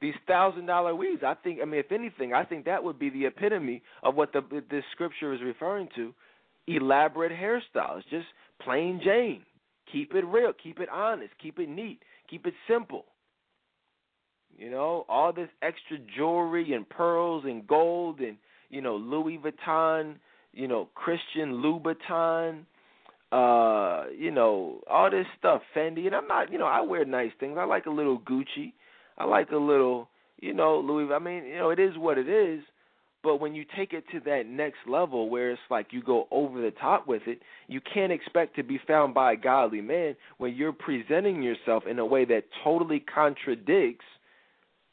these thousand dollar weaves. I think, I mean, if anything, I think that would be the epitome of what the this scripture is referring to. Elaborate hairstyles, just plain Jane. Keep it real, keep it honest, keep it neat, keep it simple. You know, all this extra jewelry and pearls and gold and you know, Louis Vuitton, you know, Christian Louboutin, uh, you know, all this stuff, Fendi, and I'm not, you know, I wear nice things. I like a little Gucci. I like a little, you know, Louis. I mean, you know, it is what it is. But when you take it to that next level where it's like you go over the top with it, you can't expect to be found by a godly man when you're presenting yourself in a way that totally contradicts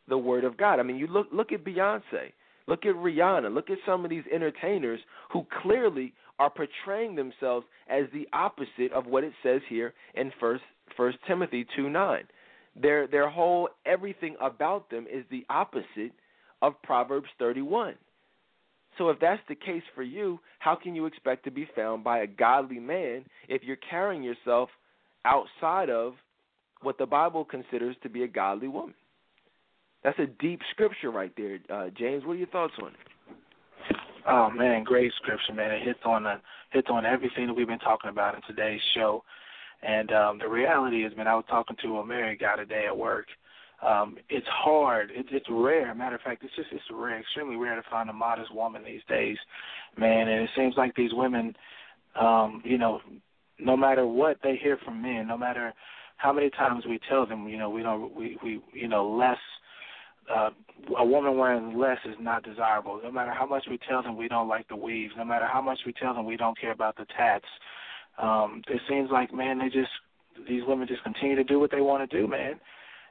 the word of God. I mean, you look look at Beyonce, look at Rihanna, look at some of these entertainers who clearly are portraying themselves as the opposite of what it says here in First First Timothy two nine. Their their whole everything about them is the opposite of Proverbs thirty one. So if that's the case for you, how can you expect to be found by a godly man if you're carrying yourself outside of what the Bible considers to be a godly woman? That's a deep scripture right there, uh, James. What are your thoughts on it? Oh man, great scripture, man. It hits on the hits on everything that we've been talking about in today's show. And um, the reality is, man, I was talking to a married guy today at work. Um, it's hard. It's it's rare. Matter of fact, it's just it's rare, extremely rare to find a modest woman these days, man. And it seems like these women, um, you know, no matter what they hear from men, no matter how many times we tell them, you know, we don't, we we you know, less uh, a woman wearing less is not desirable. No matter how much we tell them we don't like the weaves, no matter how much we tell them we don't care about the tats, um, it seems like man, they just these women just continue to do what they want to do, man.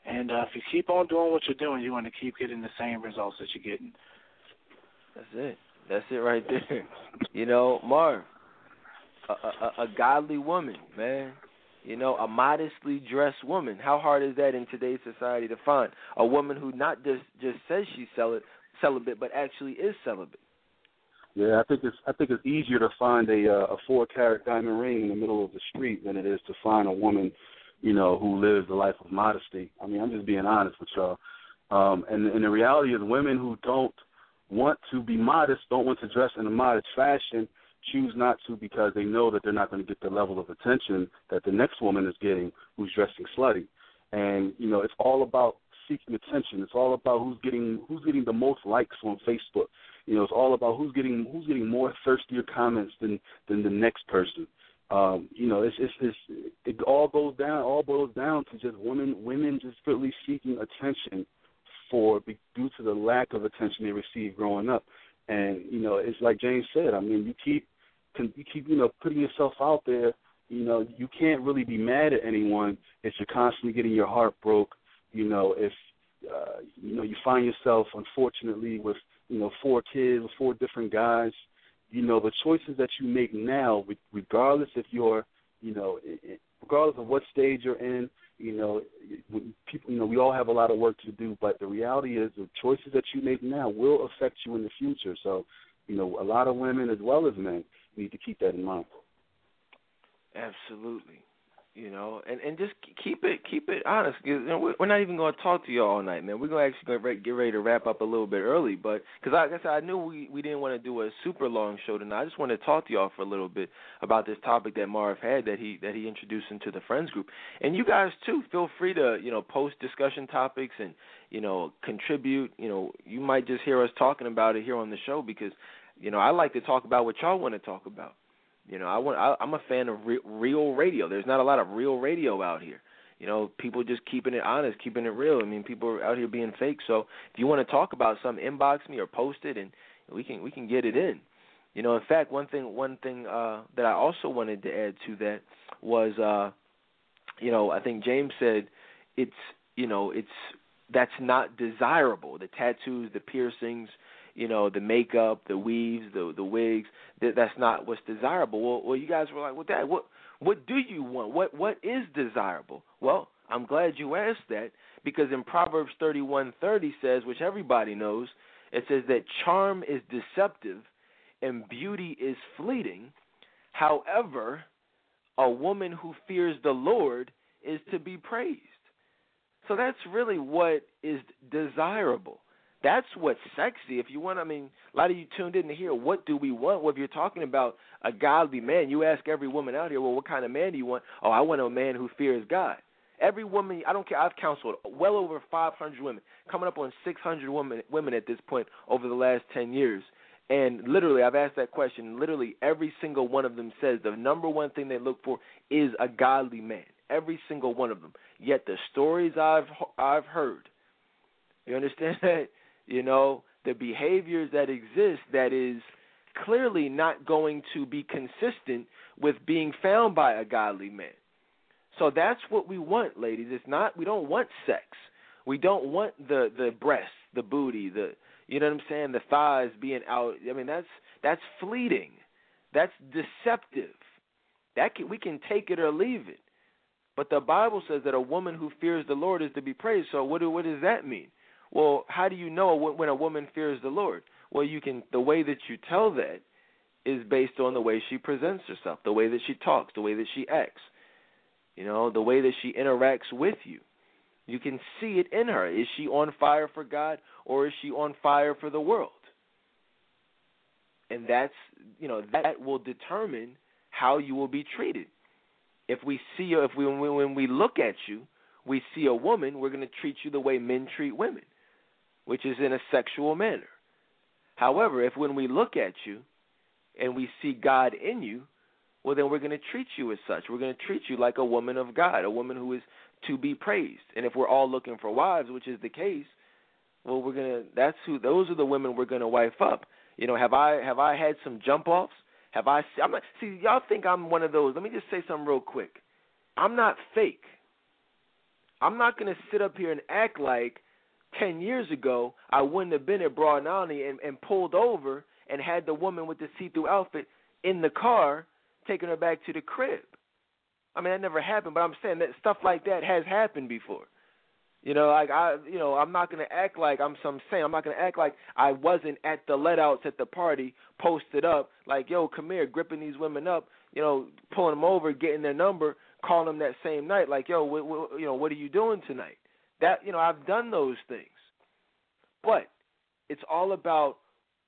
And uh, if you keep on doing what you're doing, you're going to keep getting the same results that you're getting. That's it. That's it right there. you know, Marv, a, a, a godly woman, man. You know, a modestly dressed woman. How hard is that in today's society to find a woman who not just just says she's celibate, celibate, but actually is celibate? Yeah, I think it's I think it's easier to find a uh, a four carat diamond ring in the middle of the street than it is to find a woman, you know, who lives a life of modesty. I mean, I'm just being honest with y'all. Um, and and the reality is, women who don't want to be modest, don't want to dress in a modest fashion, choose not to because they know that they're not going to get the level of attention that the next woman is getting who's dressing slutty. And you know, it's all about seeking attention. It's all about who's getting who's getting the most likes on Facebook. You know, it's all about who's getting who's getting more thirstier comments than than the next person. Um, you know, it's it's it's it all goes down all boils down to just women women just really seeking attention for due to the lack of attention they received growing up. And you know, it's like James said. I mean, you keep you keep you know putting yourself out there, you know you can't really be mad at anyone if you're constantly getting your heart broke. You know if uh, you know you find yourself unfortunately with you know four kids with four different guys. You know the choices that you make now, regardless if you're you know regardless of what stage you're in, you know, people, you know, we all have a lot of work to do, but the reality is the choices that you make now will affect you in the future. So, you know, a lot of women as well as men need to keep that in mind. Absolutely. You know, and and just keep it keep it honest. You know, we're not even going to talk to you all night, man. We're going to actually get ready to wrap up a little bit early, but because like I said, I knew we we didn't want to do a super long show tonight. I just want to talk to y'all for a little bit about this topic that Marv had that he that he introduced into the friends group, and you guys too. Feel free to you know post discussion topics and you know contribute. You know, you might just hear us talking about it here on the show because you know, I like to talk about what y'all want to talk about. You know, I want. I, I'm a fan of re- real radio. There's not a lot of real radio out here. You know, people just keeping it honest, keeping it real. I mean, people are out here being fake. So if you want to talk about something, inbox me or post it, and we can we can get it in. You know, in fact, one thing one thing uh, that I also wanted to add to that was, uh, you know, I think James said it's you know it's that's not desirable. The tattoos, the piercings, you know, the makeup, the weaves, the the wigs. That that's not what's desirable. Well, well, you guys were like, well, Dad, what what do you want? What what is desirable? Well, I'm glad you asked that because in Proverbs 31:30 says, which everybody knows, it says that charm is deceptive and beauty is fleeting. However, a woman who fears the Lord is to be praised. So that's really what is desirable. That's what's sexy. If you want, I mean, a lot of you tuned in to hear what do we want. Well, if you're talking about a godly man, you ask every woman out here, well, what kind of man do you want? Oh, I want a man who fears God. Every woman, I don't care. I've counseled well over 500 women, coming up on 600 women women at this point over the last 10 years. And literally, I've asked that question. Literally, every single one of them says the number one thing they look for is a godly man. Every single one of them. Yet the stories I've I've heard, you understand that? You know, the behaviors that exist that is clearly not going to be consistent with being found by a godly man. So that's what we want, ladies. It's not we don't want sex. We don't want the the breasts, the booty, the you know what I'm saying, the thighs being out. I mean that's that's fleeting. That's deceptive. That can, we can take it or leave it. But the Bible says that a woman who fears the Lord is to be praised. So what what does that mean? Well, how do you know when a woman fears the Lord? Well, you can the way that you tell that is based on the way she presents herself, the way that she talks, the way that she acts. You know, the way that she interacts with you. You can see it in her. Is she on fire for God or is she on fire for the world? And that's, you know, that will determine how you will be treated. If we see if we when we look at you, we see a woman, we're going to treat you the way men treat women, which is in a sexual manner. However, if when we look at you and we see God in you, well, then we're going to treat you as such. We're going to treat you like a woman of God, a woman who is to be praised. And if we're all looking for wives, which is the case, well, we're gonna. That's who. Those are the women we're going to wife up. You know, have I have I had some jump offs? Have I? I'm not, see, y'all think I'm one of those. Let me just say something real quick. I'm not fake. I'm not going to sit up here and act like ten years ago I wouldn't have been at Broad and, and pulled over and had the woman with the see-through outfit in the car taking her back to the crib. I mean, that never happened, but I'm saying that stuff like that has happened before. You know, like I, you know, I'm not gonna act like I'm some saying. I'm not gonna act like I wasn't at the letouts at the party, posted up, like, yo, come here, gripping these women up, you know, pulling them over, getting their number, calling them that same night, like, yo, what, what, you know, what are you doing tonight? That, you know, I've done those things, but it's all about,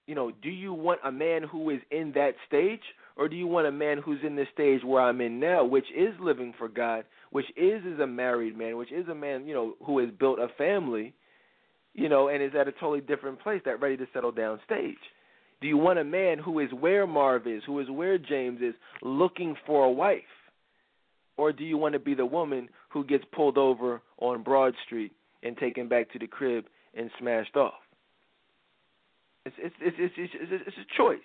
you know, do you want a man who is in that stage, or do you want a man who's in this stage where I'm in now, which is living for God, which is is a married man, which is a man, you know, who has built a family, you know, and is at a totally different place, that ready to settle down stage. Do you want a man who is where Marv is, who is where James is, looking for a wife? Or do you want to be the woman who gets pulled over on Broad Street and taken back to the crib and smashed off? It's it's it's it's, it's, it's a choice.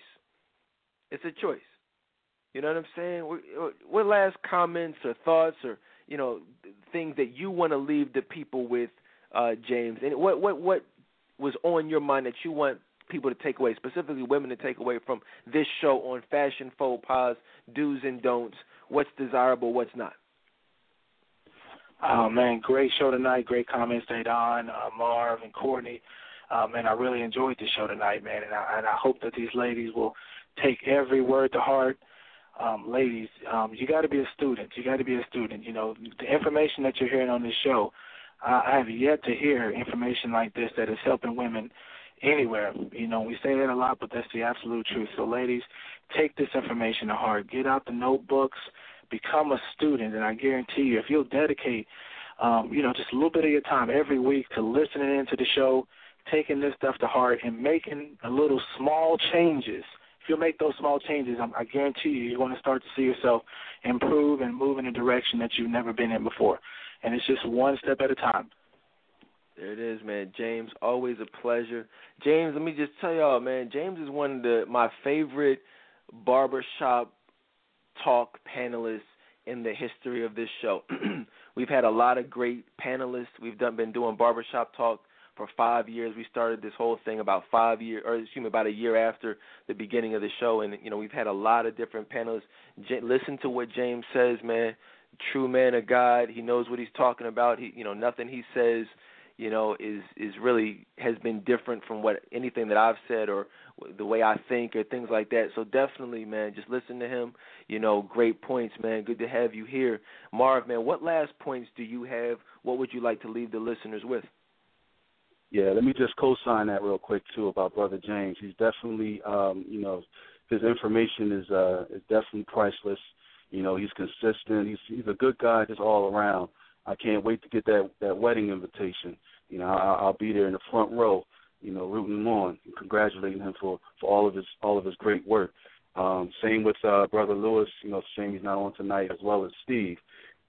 It's a choice. You know what I'm saying? What last comments or thoughts or you know things that you want to leave the people with, uh, James? And what what what was on your mind that you want people to take away, specifically women to take away from this show on fashion faux pas, do's and don'ts, what's desirable, what's not? Oh man, great show tonight. Great comments, Dedan, uh, Marv, and Courtney. Uh, man, I really enjoyed the show tonight, man, and I, and I hope that these ladies will take every word to heart um, ladies, um, you got to be a student. You got to be a student. You know, the information that you're hearing on this show, uh, I have yet to hear information like this that is helping women anywhere. You know, we say that a lot, but that's the absolute truth. So, ladies, take this information to heart. Get out the notebooks, become a student, and I guarantee you, if you'll dedicate, um, you know, just a little bit of your time every week to listening into the show, taking this stuff to heart, and making a little small changes – if you make those small changes, I guarantee you, you're going to start to see yourself improve and move in a direction that you've never been in before. And it's just one step at a time. There it is, man. James, always a pleasure. James, let me just tell y'all, man. James is one of the my favorite barbershop talk panelists in the history of this show. We've had a lot of great panelists. We've done been doing barbershop talk for five years. We started this whole thing about five years, or excuse me, about a year after the beginning of the show, and you know we've had a lot of different panelists. J- listen to what James says, man. True man of God. He knows what he's talking about. He, you know, nothing he says, you know, is is really has been different from what anything that I've said or the way I think or things like that. So definitely, man, just listen to him. You know, great points, man. Good to have you here, Marv. Man, what last points do you have? What would you like to leave the listeners with? Yeah, let me just co-sign that real quick too about Brother James. He's definitely, um, you know, his information is uh, is definitely priceless. You know, he's consistent. He's he's a good guy just all around. I can't wait to get that that wedding invitation. You know, I'll, I'll be there in the front row. You know, rooting him on and congratulating him for for all of his all of his great work. Um, same with uh, Brother Lewis. You know, shame he's not on tonight, as well as Steve.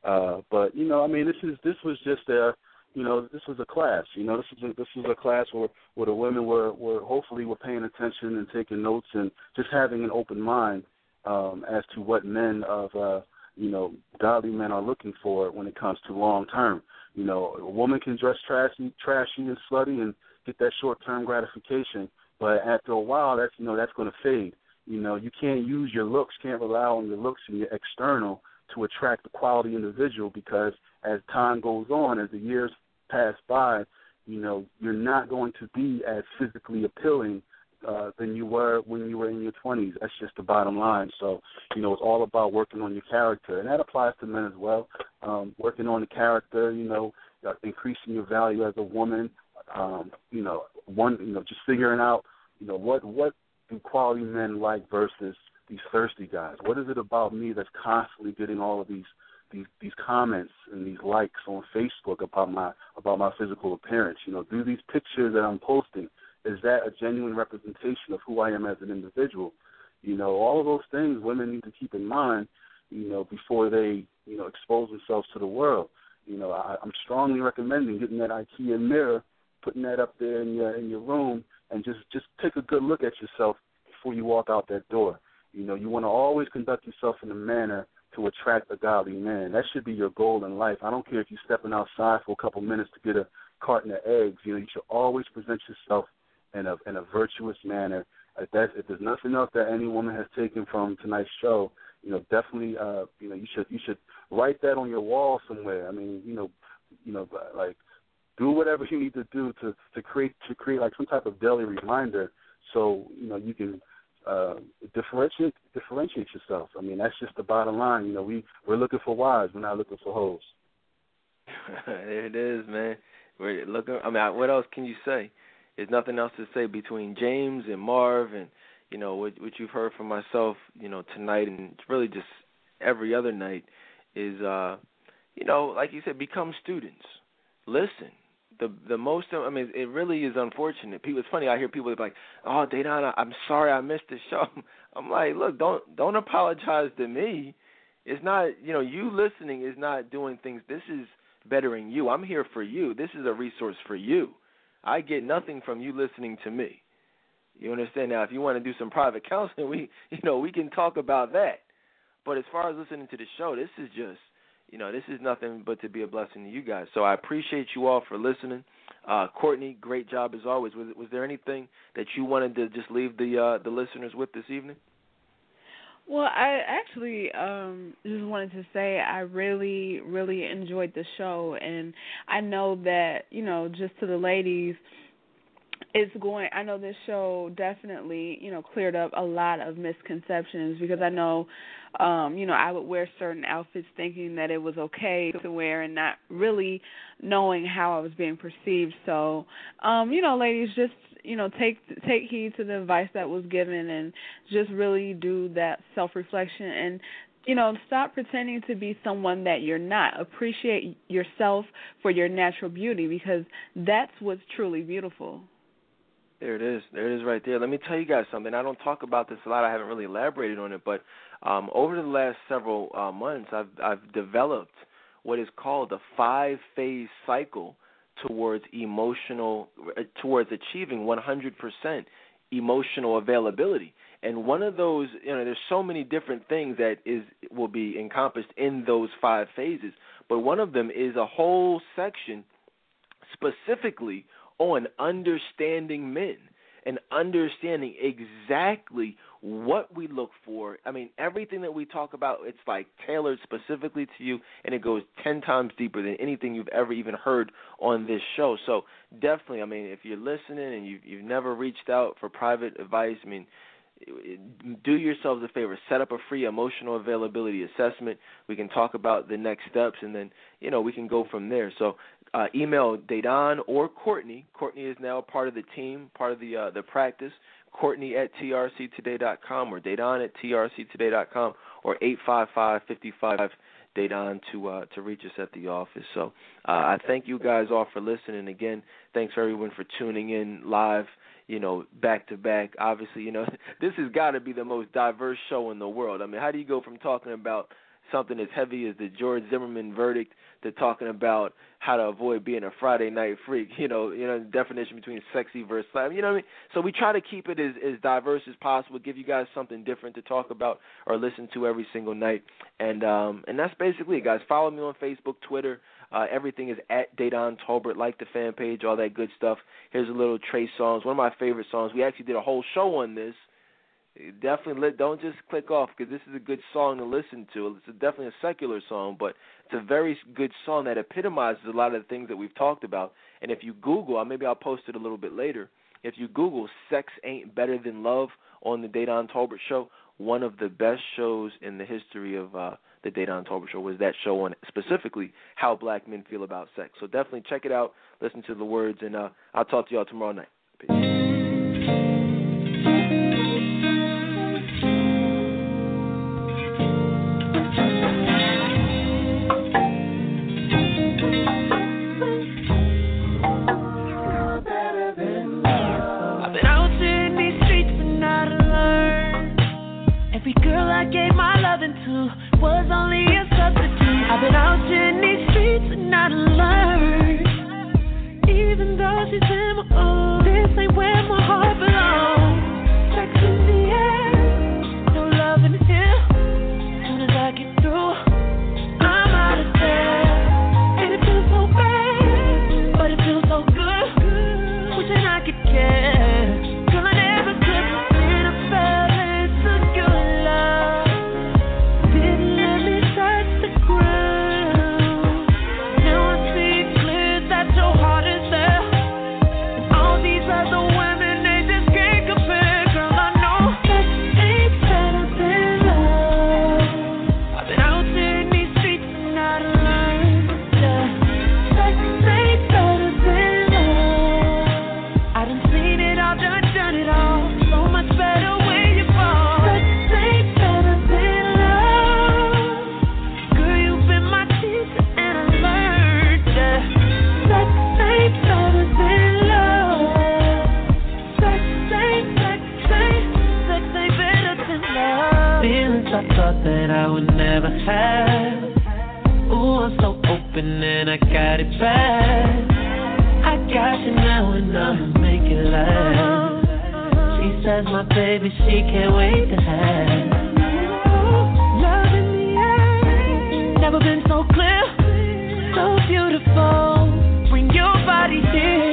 Uh, but you know, I mean, this is this was just a you know, this was a class. You know, this was a, this was a class where where the women were were hopefully were paying attention and taking notes and just having an open mind um, as to what men of uh, you know godly men are looking for when it comes to long term. You know, a woman can dress trashy, trashy and slutty and get that short term gratification, but after a while, that's you know that's going to fade. You know, you can't use your looks, can't rely on your looks and your external to attract a quality individual because as time goes on, as the years pass by, you know, you're not going to be as physically appealing uh, than you were when you were in your 20s. That's just the bottom line. So, you know, it's all about working on your character, and that applies to men as well. Um, working on the character, you know, uh, increasing your value as a woman. Um, you know, one, you know, just figuring out, you know, what what do quality men like versus these thirsty guys? What is it about me that's constantly getting all of these these these comments and these likes on Facebook about my about my physical appearance? You know, do these pictures that I'm posting is that a genuine representation of who I am as an individual? You know, all of those things women need to keep in mind, you know, before they, you know, expose themselves to the world. You know, I, I'm strongly recommending getting that IKEA mirror, putting that up there in your in your room, and just just take a good look at yourself before you walk out that door. You know, you want to always conduct yourself in a manner to attract a godly man. That should be your goal in life. I don't care if you're stepping outside for a couple minutes to get a carton of eggs. You know, you should always present yourself in a in a virtuous manner. If that if there's nothing else that any woman has taken from tonight's show, you know, definitely, uh, you know, you should you should write that on your wall somewhere. I mean, you know, you know, like do whatever you need to do to to create to create like some type of daily reminder, so you know you can uh, differentiate differentiate yourself. I mean, that's just the bottom line. You know, we we're looking for wives, we're not looking for hoes. there it is, man. We're looking. I mean, what else can you say? There's nothing else to say between James and Marv, and you know what, what you've heard from myself, you know, tonight, and really just every other night is, uh, you know, like you said, become students. Listen, the the most I mean it really is unfortunate. People it's funny I hear people like, "Oh, Dedan, I'm sorry I missed the show." I'm like, "Look, don't don't apologize to me. It's not, you know, you listening is not doing things. This is bettering you. I'm here for you. This is a resource for you. I get nothing from you listening to me. You understand now? If you want to do some private counseling, we you know, we can talk about that. But as far as listening to the show, this is just you know, this is nothing but to be a blessing to you guys. So I appreciate you all for listening. Uh, Courtney, great job as always. Was was there anything that you wanted to just leave the uh, the listeners with this evening? Well, I actually um just wanted to say I really really enjoyed the show and I know that, you know, just to the ladies it's going I know this show definitely, you know, cleared up a lot of misconceptions because I know um, you know, I would wear certain outfits thinking that it was okay to wear and not really knowing how I was being perceived. So, um, you know, ladies, just you know, take take heed to the advice that was given and just really do that self reflection and you know, stop pretending to be someone that you're not. Appreciate yourself for your natural beauty because that's what's truly beautiful. There it is. There it is right there. Let me tell you guys something. I don't talk about this a lot. I haven't really elaborated on it, but um, over the last several uh, months, I've I've developed what is called a five phase cycle towards emotional uh, towards achieving 100% emotional availability. And one of those, you know, there's so many different things that is will be encompassed in those five phases, but one of them is a whole section specifically on understanding men and understanding exactly what we look for. I mean, everything that we talk about, it's like tailored specifically to you, and it goes 10 times deeper than anything you've ever even heard on this show. So, definitely, I mean, if you're listening and you've, you've never reached out for private advice, I mean, do yourselves a favor set up a free emotional availability assessment we can talk about the next steps and then you know we can go from there so uh, email Dedan or Courtney. Courtney is now part of the team, part of the uh, the practice. Courtney at trctoday.com or Dedan at trctoday.com or eight five five fifty five Dedan to uh, to reach us at the office. So uh, I thank you guys all for listening. Again, thanks everyone for tuning in live. You know, back to back. Obviously, you know this has got to be the most diverse show in the world. I mean, how do you go from talking about something as heavy as the George Zimmerman verdict to talking about how to avoid being a Friday night freak. You know, you know, the definition between sexy versus slam. You know what I mean? So we try to keep it as as diverse as possible, give you guys something different to talk about or listen to every single night. And um and that's basically it, guys. Follow me on Facebook, Twitter. Uh, everything is at Dedan Tolbert. Like the fan page, all that good stuff. Here's a little Trey Songz, one of my favorite songs. We actually did a whole show on this definitely let, don't just click off because this is a good song to listen to. It's a, definitely a secular song, but it's a very good song that epitomizes a lot of the things that we've talked about. And if you Google, maybe I'll post it a little bit later. If you Google "Sex Ain't Better Than Love" on the Dedan Tolbert Show, one of the best shows in the history of uh, the Dedan Tolbert Show was that show on specifically how black men feel about sex. So definitely check it out, listen to the words, and uh, I'll talk to y'all tomorrow night. Peace. Was only have. Ooh, I'm so open and I got it bad. I got you now and I'ma make it last. She says my baby, she can't wait to have. Love in the air, never been so clear, so beautiful. Bring your body here.